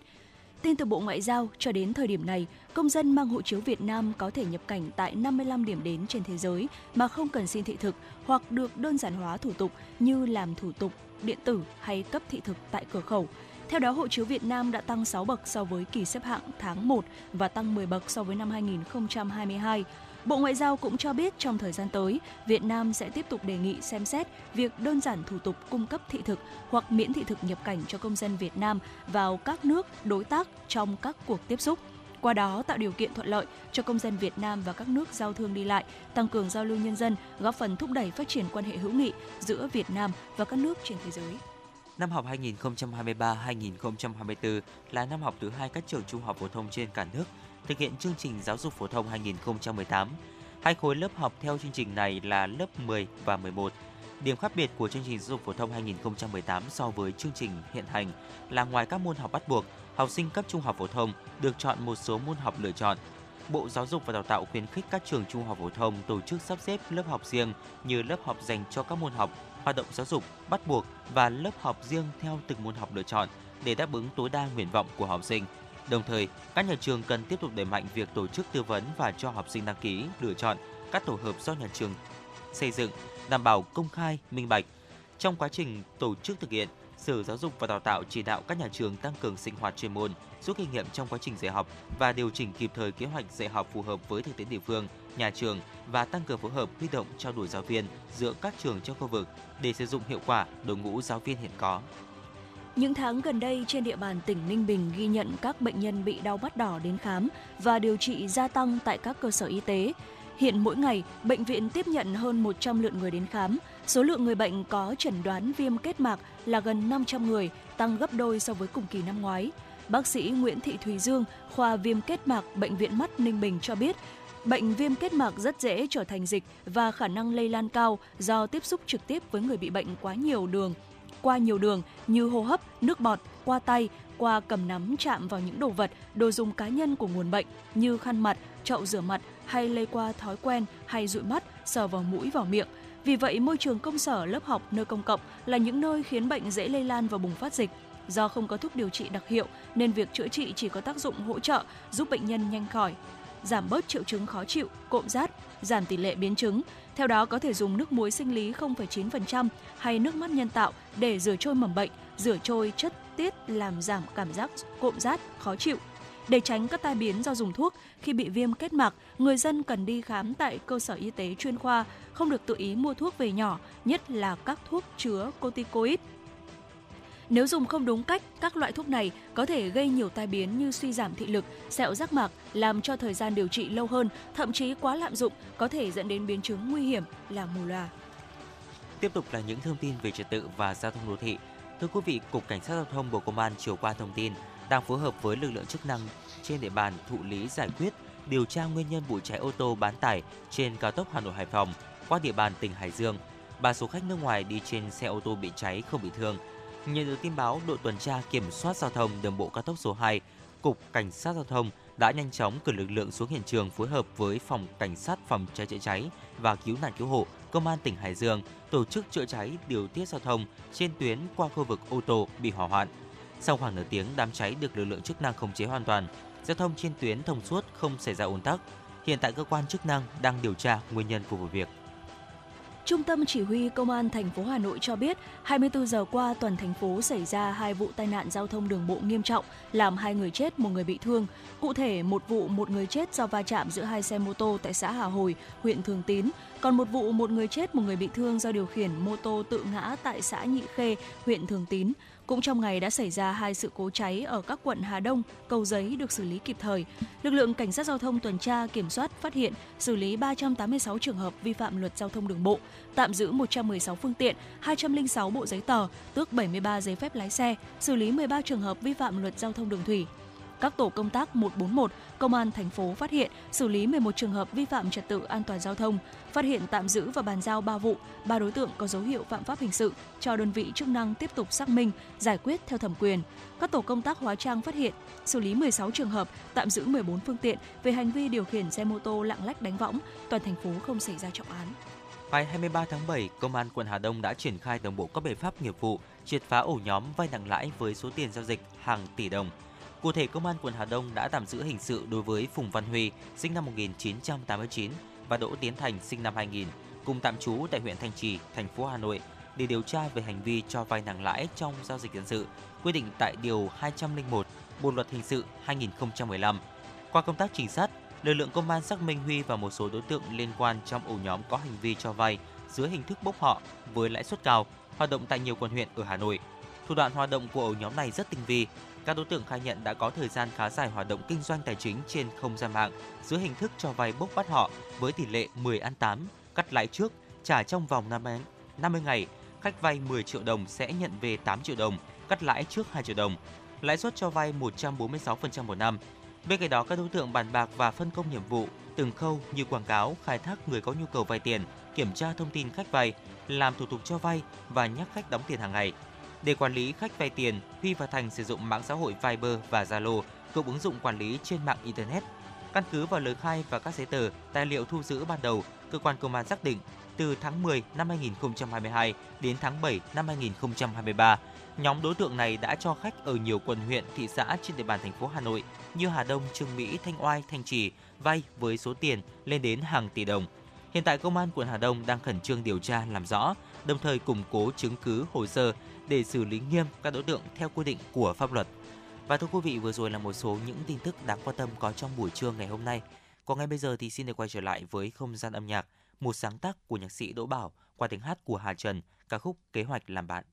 Tin từ Bộ Ngoại giao, cho đến thời điểm này, công dân mang hộ chiếu Việt Nam có thể nhập cảnh tại 55 điểm đến trên thế giới mà không cần xin thị thực hoặc được đơn giản hóa thủ tục như làm thủ tục điện tử hay cấp thị thực tại cửa khẩu. Theo đó, hộ chiếu Việt Nam đã tăng 6 bậc so với kỳ xếp hạng tháng 1 và tăng 10 bậc so với năm 2022. Bộ Ngoại giao cũng cho biết trong thời gian tới, Việt Nam sẽ tiếp tục đề nghị xem xét việc đơn giản thủ tục cung cấp thị thực hoặc miễn thị thực nhập cảnh cho công dân Việt Nam vào các nước đối tác trong các cuộc tiếp xúc. Qua đó tạo điều kiện thuận lợi cho công dân Việt Nam và các nước giao thương đi lại, tăng cường giao lưu nhân dân, góp phần thúc đẩy phát triển quan hệ hữu nghị giữa Việt Nam và các nước trên thế giới. Năm học 2023-2024 là năm học thứ hai các trường trung học phổ thông trên cả nước thực hiện chương trình giáo dục phổ thông 2018. Hai khối lớp học theo chương trình này là lớp 10 và 11. Điểm khác biệt của chương trình giáo dục phổ thông 2018 so với chương trình hiện hành là ngoài các môn học bắt buộc, học sinh cấp trung học phổ thông được chọn một số môn học lựa chọn. Bộ Giáo dục và Đào tạo khuyến khích các trường trung học phổ thông tổ chức sắp xếp lớp học riêng như lớp học dành cho các môn học, hoạt động giáo dục bắt buộc và lớp học riêng theo từng môn học lựa chọn để đáp ứng tối đa nguyện vọng của học sinh. Đồng thời, các nhà trường cần tiếp tục đẩy mạnh việc tổ chức tư vấn và cho học sinh đăng ký, lựa chọn các tổ hợp do nhà trường xây dựng, đảm bảo công khai, minh bạch. Trong quá trình tổ chức thực hiện, Sở Giáo dục và Đào tạo chỉ đạo các nhà trường tăng cường sinh hoạt chuyên môn, rút kinh nghiệm trong quá trình dạy học và điều chỉnh kịp thời kế hoạch dạy học phù hợp với thực tế địa phương, nhà trường và tăng cường phối hợp huy động trao đổi giáo viên giữa các trường trong khu vực để sử dụng hiệu quả đội ngũ giáo viên hiện có. Những tháng gần đây trên địa bàn tỉnh Ninh Bình ghi nhận các bệnh nhân bị đau mắt đỏ đến khám và điều trị gia tăng tại các cơ sở y tế. Hiện mỗi ngày, bệnh viện tiếp nhận hơn 100 lượt người đến khám. Số lượng người bệnh có chẩn đoán viêm kết mạc là gần 500 người, tăng gấp đôi so với cùng kỳ năm ngoái. Bác sĩ Nguyễn Thị Thùy Dương, khoa viêm kết mạc Bệnh viện Mắt Ninh Bình cho biết, bệnh viêm kết mạc rất dễ trở thành dịch và khả năng lây lan cao do tiếp xúc trực tiếp với người bị bệnh quá nhiều đường qua nhiều đường như hô hấp, nước bọt, qua tay, qua cầm nắm chạm vào những đồ vật, đồ dùng cá nhân của nguồn bệnh như khăn mặt, chậu rửa mặt hay lây qua thói quen hay dụi mắt, sờ vào mũi vào miệng. Vì vậy, môi trường công sở, lớp học, nơi công cộng là những nơi khiến bệnh dễ lây lan và bùng phát dịch. Do không có thuốc điều trị đặc hiệu nên việc chữa trị chỉ có tác dụng hỗ trợ giúp bệnh nhân nhanh khỏi, giảm bớt triệu chứng khó chịu, cộm rát, giảm tỷ lệ biến chứng. Theo đó có thể dùng nước muối sinh lý 0,9% hay nước mắt nhân tạo để rửa trôi mầm bệnh, rửa trôi chất tiết làm giảm cảm giác cộm rát, khó chịu. Để tránh các tai biến do dùng thuốc, khi bị viêm kết mạc, người dân cần đi khám tại cơ sở y tế chuyên khoa, không được tự ý mua thuốc về nhỏ, nhất là các thuốc chứa corticoid nếu dùng không đúng cách, các loại thuốc này có thể gây nhiều tai biến như suy giảm thị lực, sẹo rác mạc, làm cho thời gian điều trị lâu hơn, thậm chí quá lạm dụng có thể dẫn đến biến chứng nguy hiểm là mù loà. Tiếp tục là những thông tin về trật tự và giao thông đô thị. Thưa quý vị, Cục Cảnh sát Giao thông Bộ Công an chiều qua thông tin đang phối hợp với lực lượng chức năng trên địa bàn thụ lý giải quyết điều tra nguyên nhân vụ cháy ô tô bán tải trên cao tốc Hà Nội Hải Phòng qua địa bàn tỉnh Hải Dương. Ba số khách nước ngoài đi trên xe ô tô bị cháy không bị thương, Nhận được tin báo, đội tuần tra kiểm soát giao thông đường bộ cao tốc số 2, Cục Cảnh sát Giao thông đã nhanh chóng cử lực lượng xuống hiện trường phối hợp với phòng cảnh sát phòng cháy chữa cháy và cứu nạn cứu hộ công an tỉnh Hải Dương tổ chức chữa cháy điều tiết giao thông trên tuyến qua khu vực ô tô bị hỏa hoạn. Sau khoảng nửa tiếng, đám cháy được lực lượng chức năng khống chế hoàn toàn, giao thông trên tuyến thông suốt không xảy ra ùn tắc. Hiện tại cơ quan chức năng đang điều tra nguyên nhân của vụ việc. Trung tâm Chỉ huy Công an thành phố Hà Nội cho biết, 24 giờ qua toàn thành phố xảy ra hai vụ tai nạn giao thông đường bộ nghiêm trọng, làm hai người chết, một người bị thương. Cụ thể, một vụ một người chết do va chạm giữa hai xe mô tô tại xã Hà Hồi, huyện Thường Tín, còn một vụ một người chết, một người bị thương do điều khiển mô tô tự ngã tại xã Nhị Khê, huyện Thường Tín. Cũng trong ngày đã xảy ra hai sự cố cháy ở các quận Hà Đông, Cầu Giấy được xử lý kịp thời. Lực lượng cảnh sát giao thông tuần tra kiểm soát phát hiện xử lý 386 trường hợp vi phạm luật giao thông đường bộ, tạm giữ 116 phương tiện, 206 bộ giấy tờ, tước 73 giấy phép lái xe, xử lý 13 trường hợp vi phạm luật giao thông đường thủy các tổ công tác 141, công an thành phố phát hiện, xử lý 11 trường hợp vi phạm trật tự an toàn giao thông, phát hiện tạm giữ và bàn giao 3 vụ, 3 đối tượng có dấu hiệu phạm pháp hình sự cho đơn vị chức năng tiếp tục xác minh, giải quyết theo thẩm quyền. Các tổ công tác hóa trang phát hiện, xử lý 16 trường hợp, tạm giữ 14 phương tiện về hành vi điều khiển xe mô tô lạng lách đánh võng, toàn thành phố không xảy ra trọng án. Ngày 23 tháng 7, Công an quận Hà Đông đã triển khai đồng bộ các biện pháp nghiệp vụ, triệt phá ổ nhóm vay nặng lãi với số tiền giao dịch hàng tỷ đồng. Cụ thể, Công an quận Hà Đông đã tạm giữ hình sự đối với Phùng Văn Huy, sinh năm 1989 và Đỗ Tiến Thành, sinh năm 2000, cùng tạm trú tại huyện Thanh Trì, thành phố Hà Nội để điều tra về hành vi cho vay nặng lãi trong giao dịch dân sự, quy định tại điều 201 Bộ luật hình sự 2015. Qua công tác trinh sát, lực lượng công an xác minh Huy và một số đối tượng liên quan trong ổ nhóm có hành vi cho vay dưới hình thức bốc họ với lãi suất cao, hoạt động tại nhiều quận huyện ở Hà Nội. Thủ đoạn hoạt động của ổ nhóm này rất tinh vi. Các đối tượng khai nhận đã có thời gian khá dài hoạt động kinh doanh tài chính trên không gian mạng dưới hình thức cho vay bốc bắt họ với tỷ lệ 10 ăn 8, cắt lãi trước, trả trong vòng 50 ngày. Khách vay 10 triệu đồng sẽ nhận về 8 triệu đồng, cắt lãi trước 2 triệu đồng. Lãi suất cho vay 146% một năm. Bên cạnh đó, các đối tượng bàn bạc và phân công nhiệm vụ từng khâu như quảng cáo, khai thác người có nhu cầu vay tiền, kiểm tra thông tin khách vay, làm thủ tục cho vay và nhắc khách đóng tiền hàng ngày. Để quản lý khách vay tiền, Huy và Thành sử dụng mạng xã hội Viber và Zalo, cùng ứng dụng quản lý trên mạng internet. Căn cứ vào lời khai và các giấy tờ, tài liệu thu giữ ban đầu, cơ quan công an xác định từ tháng 10 năm 2022 đến tháng 7 năm 2023, nhóm đối tượng này đã cho khách ở nhiều quận huyện, thị xã trên địa bàn thành phố Hà Nội như Hà Đông, Trương Mỹ, Thanh Oai, Thanh Trì vay với số tiền lên đến hàng tỷ đồng. Hiện tại công an quận Hà Đông đang khẩn trương điều tra làm rõ, đồng thời củng cố chứng cứ hồ sơ để xử lý nghiêm các đối tượng theo quy định của pháp luật. Và thưa quý vị, vừa rồi là một số những tin tức đáng quan tâm có trong buổi trưa ngày hôm nay. Còn ngay bây giờ thì xin được quay trở lại với không gian âm nhạc, một sáng tác của nhạc sĩ Đỗ Bảo qua tiếng hát của Hà Trần, ca khúc Kế hoạch làm bạn.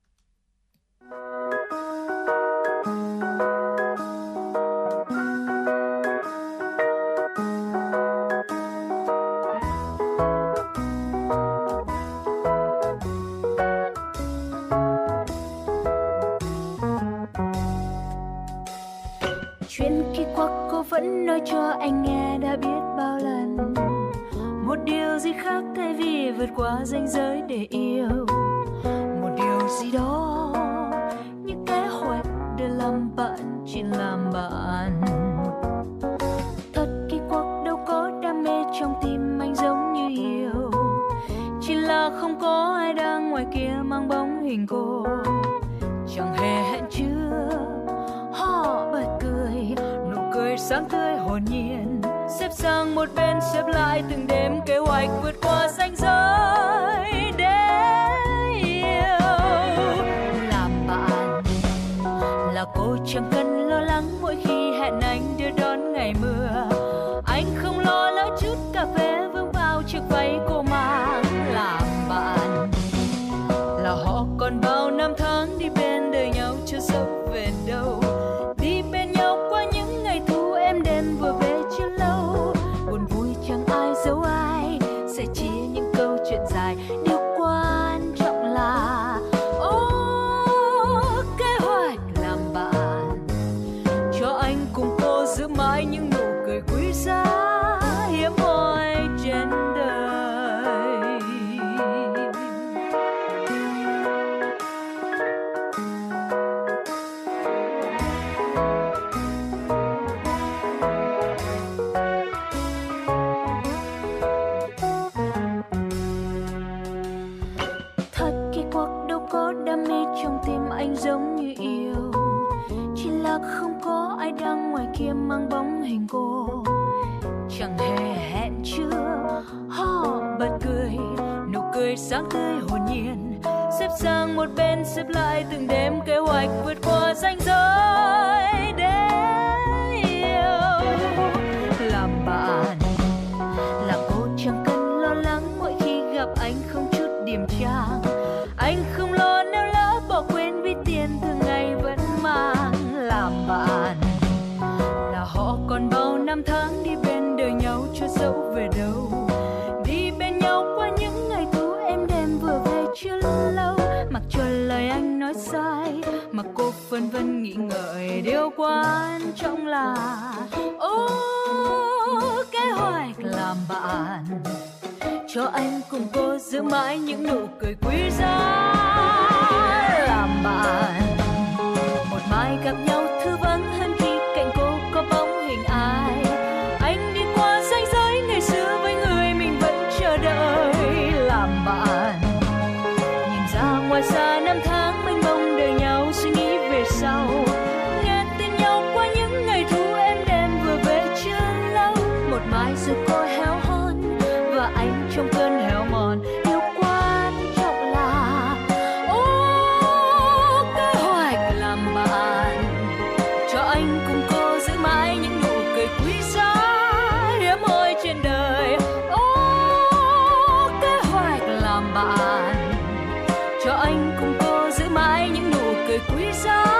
Cười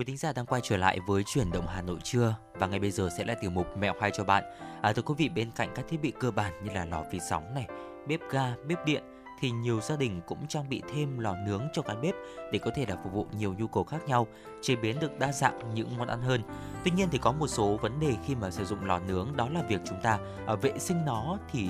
Quý thính giả đang quay trở lại với chuyển động Hà Nội trưa và ngay bây giờ sẽ là tiểu mục mẹo hay cho bạn. À, thưa quý vị bên cạnh các thiết bị cơ bản như là lò vi sóng này, bếp ga, bếp điện thì nhiều gia đình cũng trang bị thêm lò nướng cho căn bếp để có thể là phục vụ nhiều nhu cầu khác nhau, chế biến được đa dạng những món ăn hơn. Tuy nhiên thì có một số vấn đề khi mà sử dụng lò nướng đó là việc chúng ta ở vệ sinh nó thì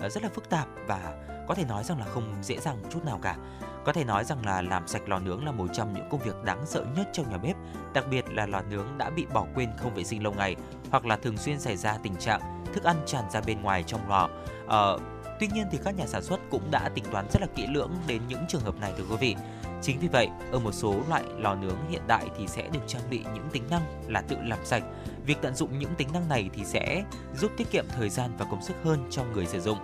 ờ, rất là phức tạp và có thể nói rằng là không dễ dàng một chút nào cả. Có thể nói rằng là làm sạch lò nướng là một trong những công việc đáng sợ nhất trong nhà bếp, đặc biệt là lò nướng đã bị bỏ quên không vệ sinh lâu ngày hoặc là thường xuyên xảy ra tình trạng thức ăn tràn ra bên ngoài trong lò. Ờ, tuy nhiên thì các nhà sản xuất cũng đã tính toán rất là kỹ lưỡng đến những trường hợp này thưa quý vị. Chính vì vậy, ở một số loại lò nướng hiện đại thì sẽ được trang bị những tính năng là tự làm sạch. Việc tận dụng những tính năng này thì sẽ giúp tiết kiệm thời gian và công sức hơn cho người sử dụng.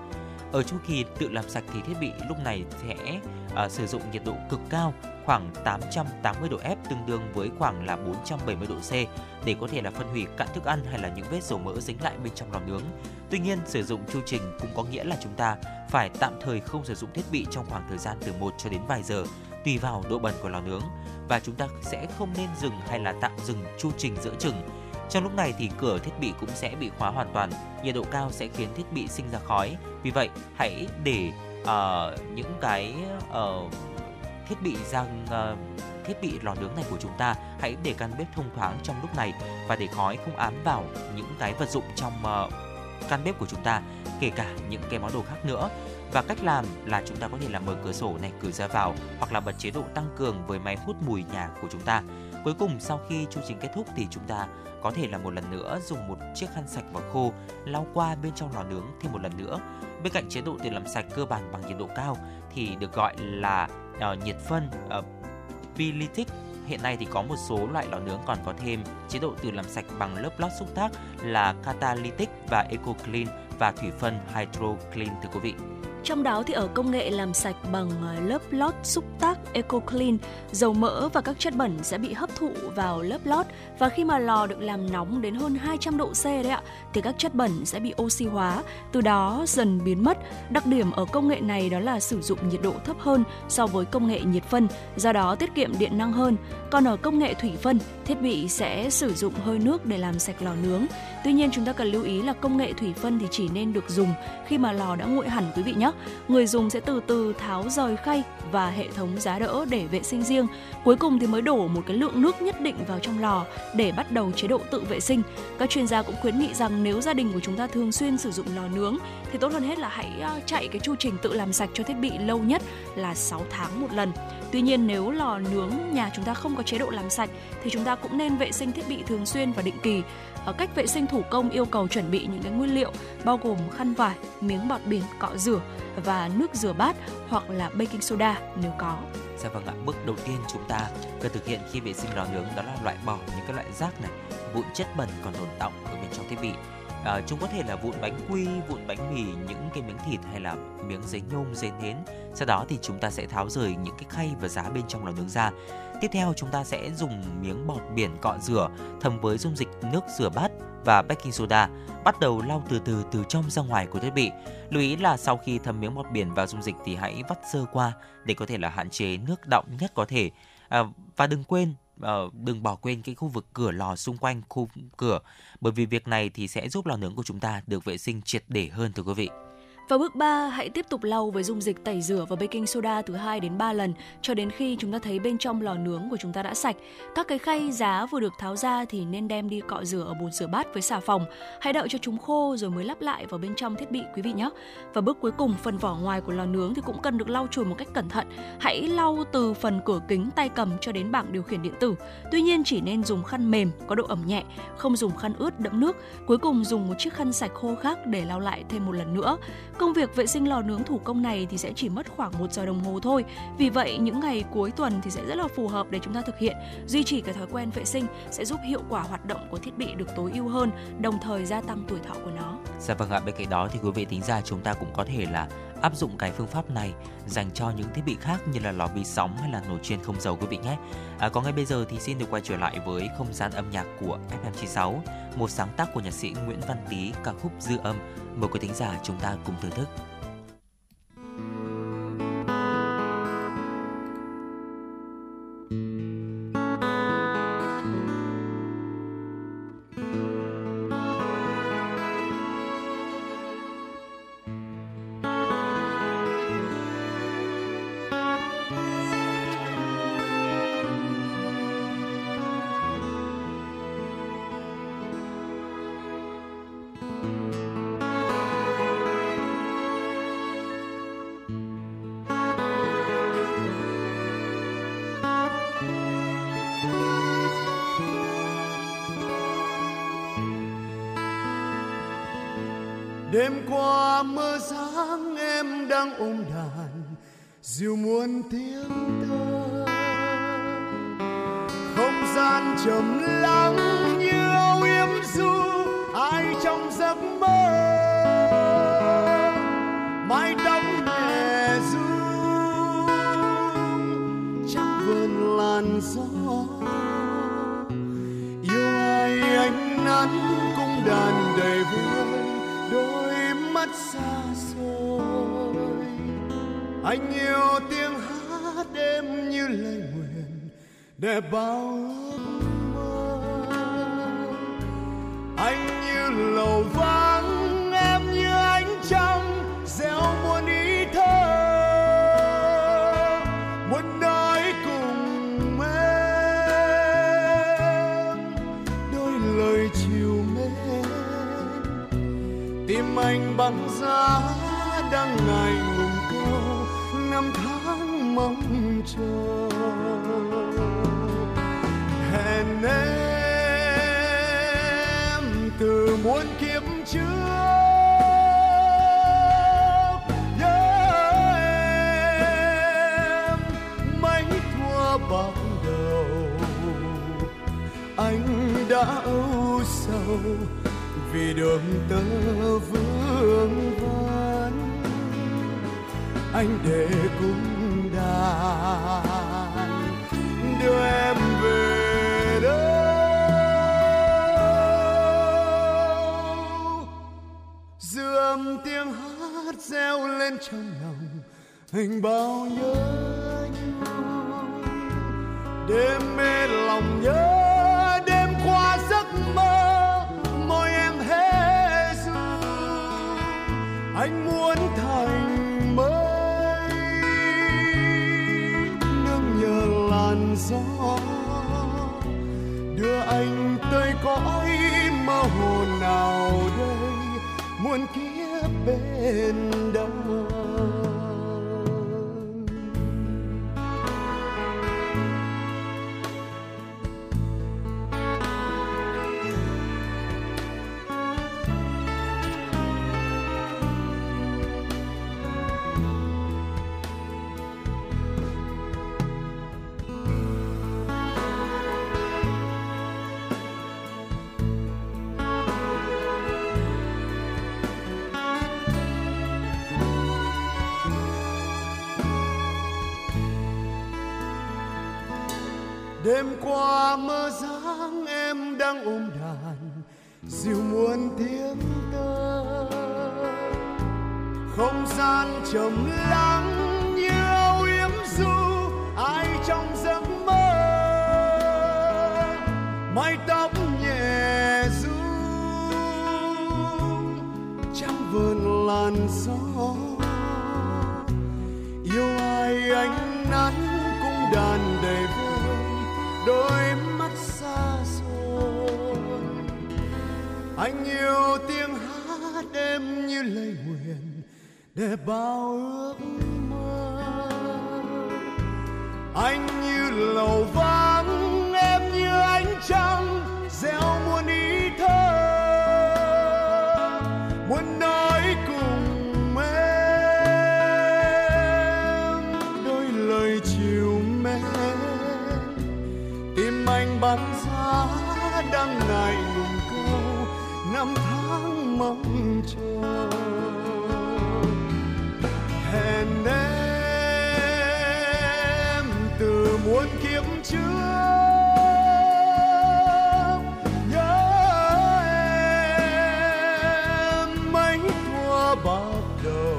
Ở chu kỳ tự làm sạch thì thiết bị lúc này sẽ à, sử dụng nhiệt độ cực cao khoảng 880 độ F tương đương với khoảng là 470 độ C để có thể là phân hủy cặn thức ăn hay là những vết dầu mỡ dính lại bên trong lò nướng. Tuy nhiên, sử dụng chu trình cũng có nghĩa là chúng ta phải tạm thời không sử dụng thiết bị trong khoảng thời gian từ 1 cho đến vài giờ tùy vào độ bẩn của lò nướng và chúng ta sẽ không nên dừng hay là tạm dừng chu trình giữa chừng. Trong lúc này thì cửa thiết bị cũng sẽ bị khóa hoàn toàn, nhiệt độ cao sẽ khiến thiết bị sinh ra khói. Vì vậy, hãy để uh, những cái uh, thiết bị răng uh, thiết bị lò nướng này của chúng ta hãy để căn bếp thông thoáng trong lúc này và để khói không ám vào những cái vật dụng trong uh, căn bếp của chúng ta kể cả những cái món đồ khác nữa và cách làm là chúng ta có thể là mở cửa sổ này cửa ra vào hoặc là bật chế độ tăng cường với máy hút mùi nhà của chúng ta cuối cùng sau khi chu trình kết thúc thì chúng ta có thể là một lần nữa dùng một chiếc khăn sạch và khô lau qua bên trong lò nướng thêm một lần nữa bên cạnh chế độ tự làm sạch cơ bản bằng nhiệt độ cao thì được gọi là uh, nhiệt phân uh, Pilitic hiện nay thì có một số loại lò nướng còn có thêm chế độ tự làm sạch bằng lớp lót xúc tác là Catalytic và eco clean và thủy phân hydro clean thưa quý vị. Trong đó thì ở công nghệ làm sạch bằng ờ, lớp lót xúc tác EcoClean, dầu mỡ và các chất bẩn sẽ bị hấp thụ vào lớp lót và khi mà lò được làm nóng đến hơn 200 độ C đấy ạ, thì các chất bẩn sẽ bị oxy hóa, từ đó dần biến mất. Đặc điểm ở công nghệ này đó là sử dụng nhiệt độ thấp hơn so với công nghệ nhiệt phân, do đó tiết kiệm điện năng hơn. Còn ở công nghệ thủy phân, thiết bị sẽ sử dụng hơi nước để làm sạch lò nướng. Tuy nhiên chúng ta cần lưu ý là công nghệ thủy phân thì chỉ nên được dùng khi mà lò đã nguội hẳn, quý vị nhé. Người dùng sẽ từ từ tháo rời khay và hệ thống giá đỡ để vệ sinh riêng. Cuối cùng thì mới đổ một cái lượng nước nhất định vào trong lò để bắt đầu chế độ tự vệ sinh. Các chuyên gia cũng khuyến nghị rằng nếu gia đình của chúng ta thường xuyên sử dụng lò nướng thì tốt hơn hết là hãy à, chạy cái chu trình tự làm sạch cho thiết bị lâu nhất là 6 tháng một lần. Tuy nhiên nếu lò nướng nhà chúng ta không có chế độ làm sạch thì chúng ta cũng nên vệ sinh thiết bị thường xuyên và định kỳ. Ở cách vệ sinh thủ công yêu cầu chuẩn bị những cái nguyên liệu bao gồm khăn vải, miếng bọt biển, cọ rửa và nước rửa bát hoặc là baking soda nếu có. Dạ vâng ạ, bước đầu tiên chúng ta cần thực hiện khi vệ sinh lò nướng đó là loại bỏ những cái loại rác này, vụn chất bẩn còn tồn đọng ở bên trong thiết bị. À, chúng có thể là vụn bánh quy, vụn bánh mì, những cái miếng thịt hay là miếng giấy nhôm, giấy nến. Sau đó thì chúng ta sẽ tháo rời những cái khay và giá bên trong lò nướng ra. Tiếp theo chúng ta sẽ dùng miếng bọt biển cọ rửa thấm với dung dịch nước rửa bát và baking soda bắt đầu lau từ từ từ trong ra ngoài của thiết bị. Lưu ý là sau khi thấm miếng bọt biển vào dung dịch thì hãy vắt sơ qua để có thể là hạn chế nước đọng nhất có thể. À, và đừng quên uh, đừng bỏ quên cái khu vực cửa lò xung quanh khu cửa bởi vì việc này thì sẽ giúp lò nướng của chúng ta được vệ sinh triệt để hơn thưa quý vị. Và bước 3, hãy tiếp tục lau với dung dịch tẩy rửa và baking soda từ 2 đến 3 lần cho đến khi chúng ta thấy bên trong lò nướng của chúng ta đã sạch. Các cái khay giá vừa được tháo ra thì nên đem đi cọ rửa ở bồn rửa bát với xà phòng. Hãy đợi cho chúng khô rồi mới lắp lại vào bên trong thiết bị quý vị nhé. Và bước cuối cùng, phần vỏ ngoài của lò nướng thì cũng cần được lau chùi một cách cẩn thận. Hãy lau từ phần cửa kính tay cầm cho đến bảng điều khiển điện tử. Tuy nhiên chỉ nên dùng khăn mềm có độ ẩm nhẹ, không dùng khăn ướt đẫm nước. Cuối cùng dùng một chiếc khăn sạch khô khác để lau lại thêm một lần nữa. Công việc vệ sinh lò nướng thủ công này thì sẽ chỉ mất khoảng 1 giờ đồng hồ thôi. Vì vậy những ngày cuối tuần thì sẽ rất là phù hợp để chúng ta thực hiện. Duy trì cái thói quen vệ sinh sẽ giúp hiệu quả hoạt động của thiết bị được tối ưu hơn, đồng thời gia tăng tuổi thọ của nó. Dạ vâng ạ, bên cạnh đó thì quý vị tính ra chúng ta cũng có thể là áp dụng cái phương pháp này dành cho những thiết bị khác như là lò vi sóng hay là nồi chiên không dầu quý vị nhé. À, còn ngay bây giờ thì xin được quay trở lại với không gian âm nhạc của FM96, một sáng tác của nhạc sĩ Nguyễn Văn Tý ca khúc Dư âm. Mời quý thính giả chúng ta cùng thưởng thức. Diều muôn tiếng để bao ước mơ. Anh như lầu vắng, em như ánh trăng, gieo muôn ý thơ. Muốn nói cùng em, đôi lời chiều mến. Tim anh băng giá đang ngày ngùng câu, năm tháng mong chờ hồn em từ muôn kiếp trước. Nhớ em, mấy thua bóng đầu. Anh đã âu sầu vì đường tơ vương vấn anh để cung đàn đưa em về lên trong lòng. Hình bao nhớ nhung đêm mê lòng nhớ, đêm qua giấc mơ. Môi em hé ru anh muốn thành mới. Nương nhờ làn gió. Đưa anh tới cõi mơ hồ nào đây? Muôn kiếp bên đâu? Qua mơ dáng em đang ôm đàn dịu muôn tiếng tơ. Không gian trầm lắng như âu yếm du, ai trong giấc mơ? Mái tóc nhẹ ru trong vườn làn gió. Anh yêu tiếng hát em như lời nguyện để bao ước mơ. Anh như lầu vắng mong chờ. Hẹn em từ muôn kiếp trước, nhớ em mấy thua bắt đầu.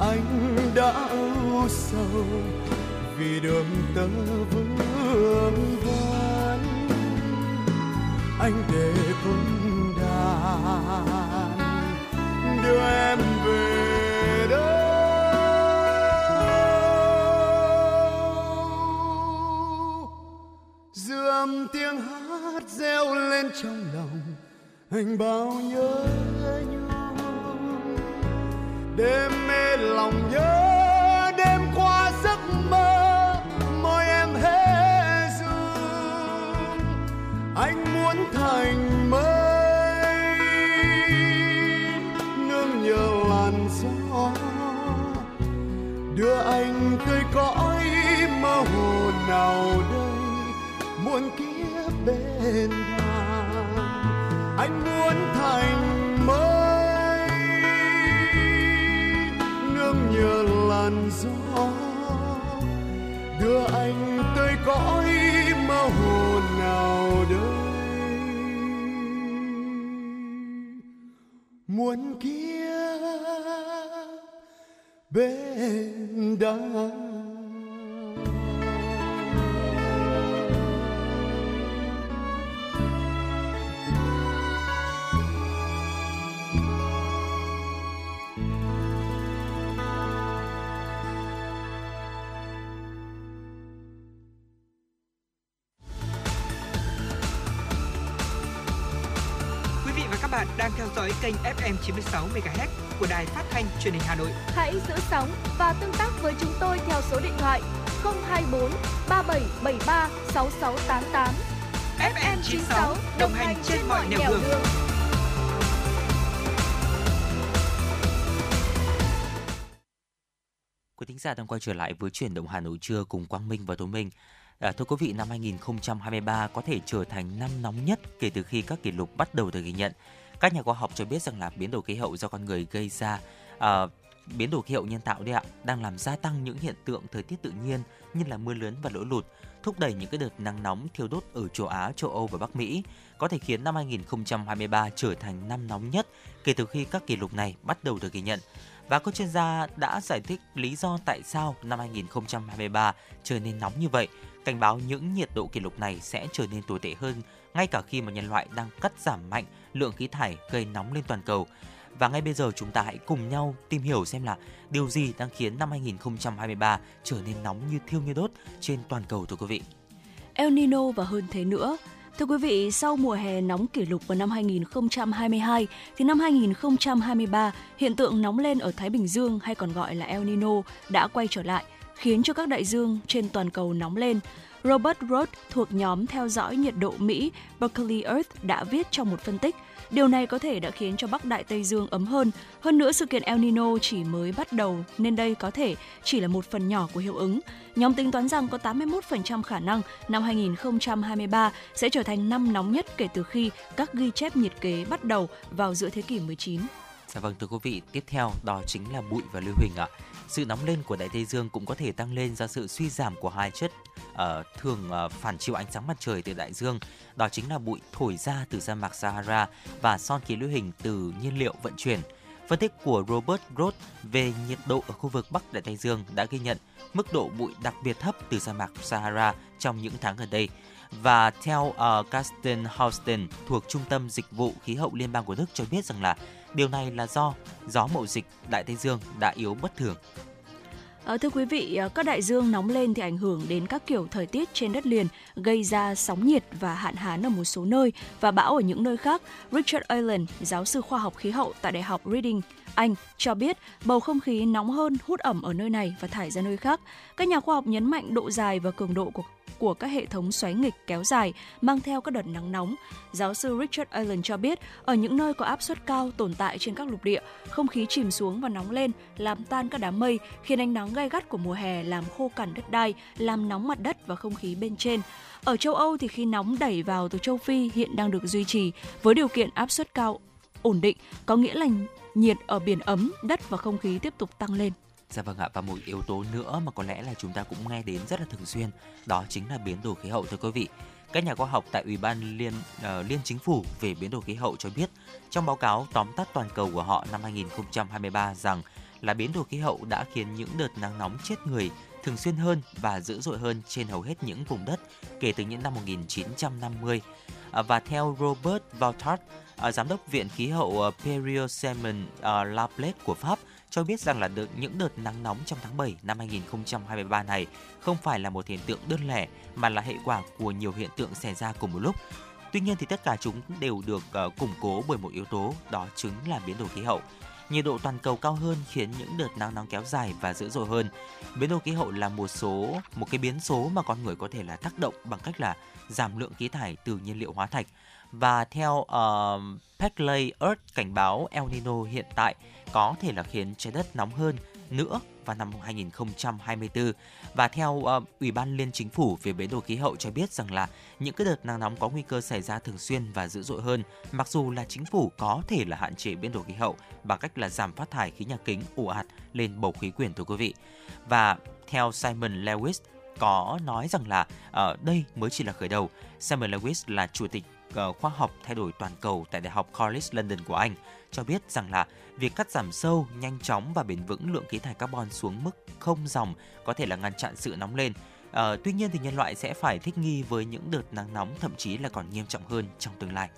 Anh đã âu sầu vì đường tơ vương vấn anh để cung đàn đưa em về đâu? Dư âm tiếng hát reo lên trong lòng anh bao nhớ nhung đêm mê lòng nhớ bên đàn anh muốn thành mây nương nhờ làn gió. Đưa anh tới cõi mơ hồ nào đây? Muôn kiếp bên đàn kênh FM 96 MHz của đài phát thanh truyền hình Hà Nội. Hãy giữ sóng và tương tác với chúng tôi theo số điện thoại 024 3773 6688. FM 96 đồng hành trên mọi nẻo đường. Quý thính giả đang quay trở lại với chuyển động Hà Nội trưa cùng Quang Minh và Tố Minh. À, thưa quý vị, năm 2023 có thể trở thành năm nóng nhất kể từ khi các kỷ lục bắt đầu được ghi nhận. Các nhà khoa học cho biết rằng là biến đổi khí hậu do con người gây ra, uh, biến đổi khí hậu nhân tạo đấy ạ, đang làm gia tăng những hiện tượng thời tiết tự nhiên như là mưa lớn và lũ lụt, thúc đẩy những cái đợt nắng nóng thiêu đốt ở châu Á, châu Âu và Bắc Mỹ, có thể khiến năm 2023 trở thành năm nóng nhất kể từ khi các kỷ lục này bắt đầu được ghi nhận. Và các chuyên gia đã giải thích lý do tại sao năm 2023 trở nên nóng như vậy, cảnh báo những nhiệt độ kỷ lục này sẽ trở nên tồi tệ hơn ngay cả khi mà nhân loại đang cắt giảm mạnh lượng khí thải gây nóng lên toàn cầu. Và ngay bây giờ chúng ta hãy cùng nhau tìm hiểu xem là điều gì đang khiến năm 2023 trở nên nóng như thiêu như đốt trên toàn cầu thưa quý vị. El Nino và hơn thế nữa, Thưa quý vị, sau mùa hè nóng kỷ lục vào năm 2022, thì năm 2023, hiện tượng nóng lên ở Thái Bình Dương hay còn gọi là El Nino đã quay trở lại, khiến cho các đại dương trên toàn cầu nóng lên. Robert Roth thuộc nhóm theo dõi nhiệt độ Mỹ Berkeley Earth đã viết trong một phân tích Điều này có thể đã khiến cho Bắc Đại Tây Dương ấm hơn. Hơn nữa, sự kiện El Nino chỉ mới bắt đầu nên đây có thể chỉ là một phần nhỏ của hiệu ứng. Nhóm tính toán rằng có 81% khả năng năm 2023 sẽ trở thành năm nóng nhất kể từ khi các ghi chép nhiệt kế bắt đầu vào giữa thế kỷ 19. Dạ vâng thưa quý vị, tiếp theo đó chính là bụi và lưu huỳnh ạ. Sự nóng lên của Đại Tây Dương cũng có thể tăng lên do sự suy giảm của hai chất uh, thường uh, phản chiếu ánh sáng mặt trời từ đại dương. Đó chính là bụi thổi ra từ sa mạc Sahara và son khí lưu hình từ nhiên liệu vận chuyển. Phân tích của Robert Roth về nhiệt độ ở khu vực Bắc Đại Tây Dương đã ghi nhận mức độ bụi đặc biệt thấp từ sa mạc Sahara trong những tháng gần đây. Và theo ờ, uh, Carsten Houston thuộc Trung tâm Dịch vụ Khí hậu Liên bang của Đức cho biết rằng là điều này là do gió mậu dịch Đại Tây Dương đã yếu bất thường. À, thưa quý vị, ờ, các đại dương nóng lên thì ảnh hưởng đến các kiểu thời tiết trên đất liền, gây ra sóng nhiệt và hạn hán ở một số nơi và bão ở những nơi khác. Richard Allen, giáo sư khoa học khí hậu tại Đại học Reading, Anh, cho biết bầu không khí nóng hơn hút ẩm ở nơi này và thải ra nơi khác. Các nhà khoa học nhấn mạnh độ dài và cường độ của của các hệ thống xoáy nghịch kéo dài mang theo các đợt nắng nóng. Giáo sư Richard Allen cho biết, ở những nơi có áp suất cao tồn tại trên các lục địa, không khí chìm xuống và nóng lên, làm tan các đám mây, khiến ánh nắng gai gắt của mùa hè làm khô cằn đất đai, làm nóng mặt đất và không khí bên trên. Ở châu Âu thì khi nóng đẩy vào từ châu Phi hiện đang được duy trì với điều kiện áp suất cao ổn định, có nghĩa là nhiệt ở biển ấm, đất và không khí tiếp tục tăng lên. Dạ vâng ạ và một yếu tố nữa mà có lẽ là chúng ta cũng nghe đến rất là thường xuyên đó chính là biến đổi khí hậu thưa quý vị. Các nhà khoa học tại Ủy ban Liên uh, Liên Chính phủ về biến đổi khí hậu cho biết trong báo cáo tóm tắt toàn cầu của họ năm 2023 rằng là biến đổi khí hậu đã khiến những đợt nắng nóng chết người thường xuyên hơn và dữ dội hơn trên hầu hết những vùng đất kể từ những năm 1950. À, và theo Robert Valtart, à, giám đốc Viện Khí hậu ờ, Perio Simon à, ờ, Laplace của Pháp, cho biết rằng là được những đợt nắng nóng trong tháng 7 năm 2023 này không phải là một hiện tượng đơn lẻ mà là hệ quả của nhiều hiện tượng xảy ra cùng một lúc. Tuy nhiên thì tất cả chúng đều được uh, củng cố bởi một yếu tố đó chính là biến đổi khí hậu. Nhiệt độ toàn cầu cao hơn khiến những đợt nắng nóng kéo dài và dữ dội hơn. Biến đổi khí hậu là một số một cái biến số mà con người có thể là tác động bằng cách là giảm lượng khí thải từ nhiên liệu hóa thạch. Và theo uh, Peckley Earth cảnh báo El Nino hiện tại có thể là khiến trái đất nóng hơn nữa vào năm 2024 và theo uh, Ủy ban Liên Chính phủ về biến đổi khí hậu cho biết rằng là những cái đợt nắng nóng có nguy cơ xảy ra thường xuyên và dữ dội hơn mặc dù là chính phủ có thể là hạn chế biến đổi khí hậu bằng cách là giảm phát thải khí nhà kính ồ ạt lên bầu khí quyển thưa quý vị và theo Simon Lewis có nói rằng là ở uh, đây mới chỉ là khởi đầu. Simon Lewis là chủ tịch Ờ, khoa học thay đổi toàn cầu tại Đại học College London của Anh cho biết rằng là việc cắt giảm sâu, nhanh chóng và bền vững lượng khí thải carbon xuống mức không dòng có thể là ngăn chặn sự nóng lên. À, tuy nhiên thì nhân loại sẽ phải thích nghi với những đợt nắng nóng thậm chí là còn nghiêm trọng hơn trong tương lai.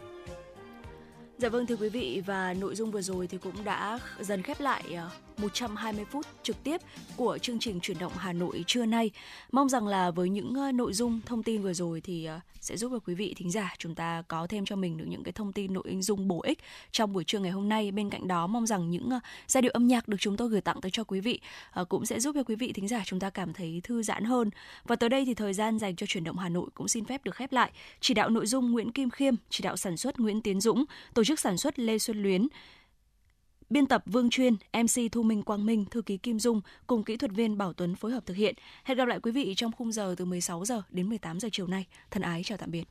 Dạ vâng thưa quý vị và nội dung vừa rồi thì cũng đã dần khép lại ờ, 120 phút trực tiếp của chương trình chuyển động Hà Nội trưa nay. Mong rằng là với những ờ, nội dung thông tin vừa rồi thì ờ, sẽ giúp cho quý vị thính giả chúng ta có thêm cho mình được những cái thông tin nội dung bổ ích trong buổi trưa ngày hôm nay. Bên cạnh đó mong rằng những ờ, giai điệu âm nhạc được chúng tôi gửi tặng tới cho quý vị cũng sẽ giúp cho quý vị thính giả chúng ta cảm thấy thư giãn hơn. Và tới đây thì thời gian dành cho chuyển động Hà Nội cũng xin phép được khép lại. Chỉ đạo nội dung Nguyễn Kim Khiêm, chỉ đạo sản xuất Nguyễn Tiến Dũng, tổ chức sản xuất Lê Xuân Luyến. Biên tập Vương Chuyên, MC Thu Minh Quang Minh, thư ký Kim Dung cùng kỹ thuật viên Bảo Tuấn phối hợp thực hiện. Hẹn gặp lại quý vị trong khung giờ từ 16 giờ đến 18 giờ chiều nay. Thân ái chào tạm biệt.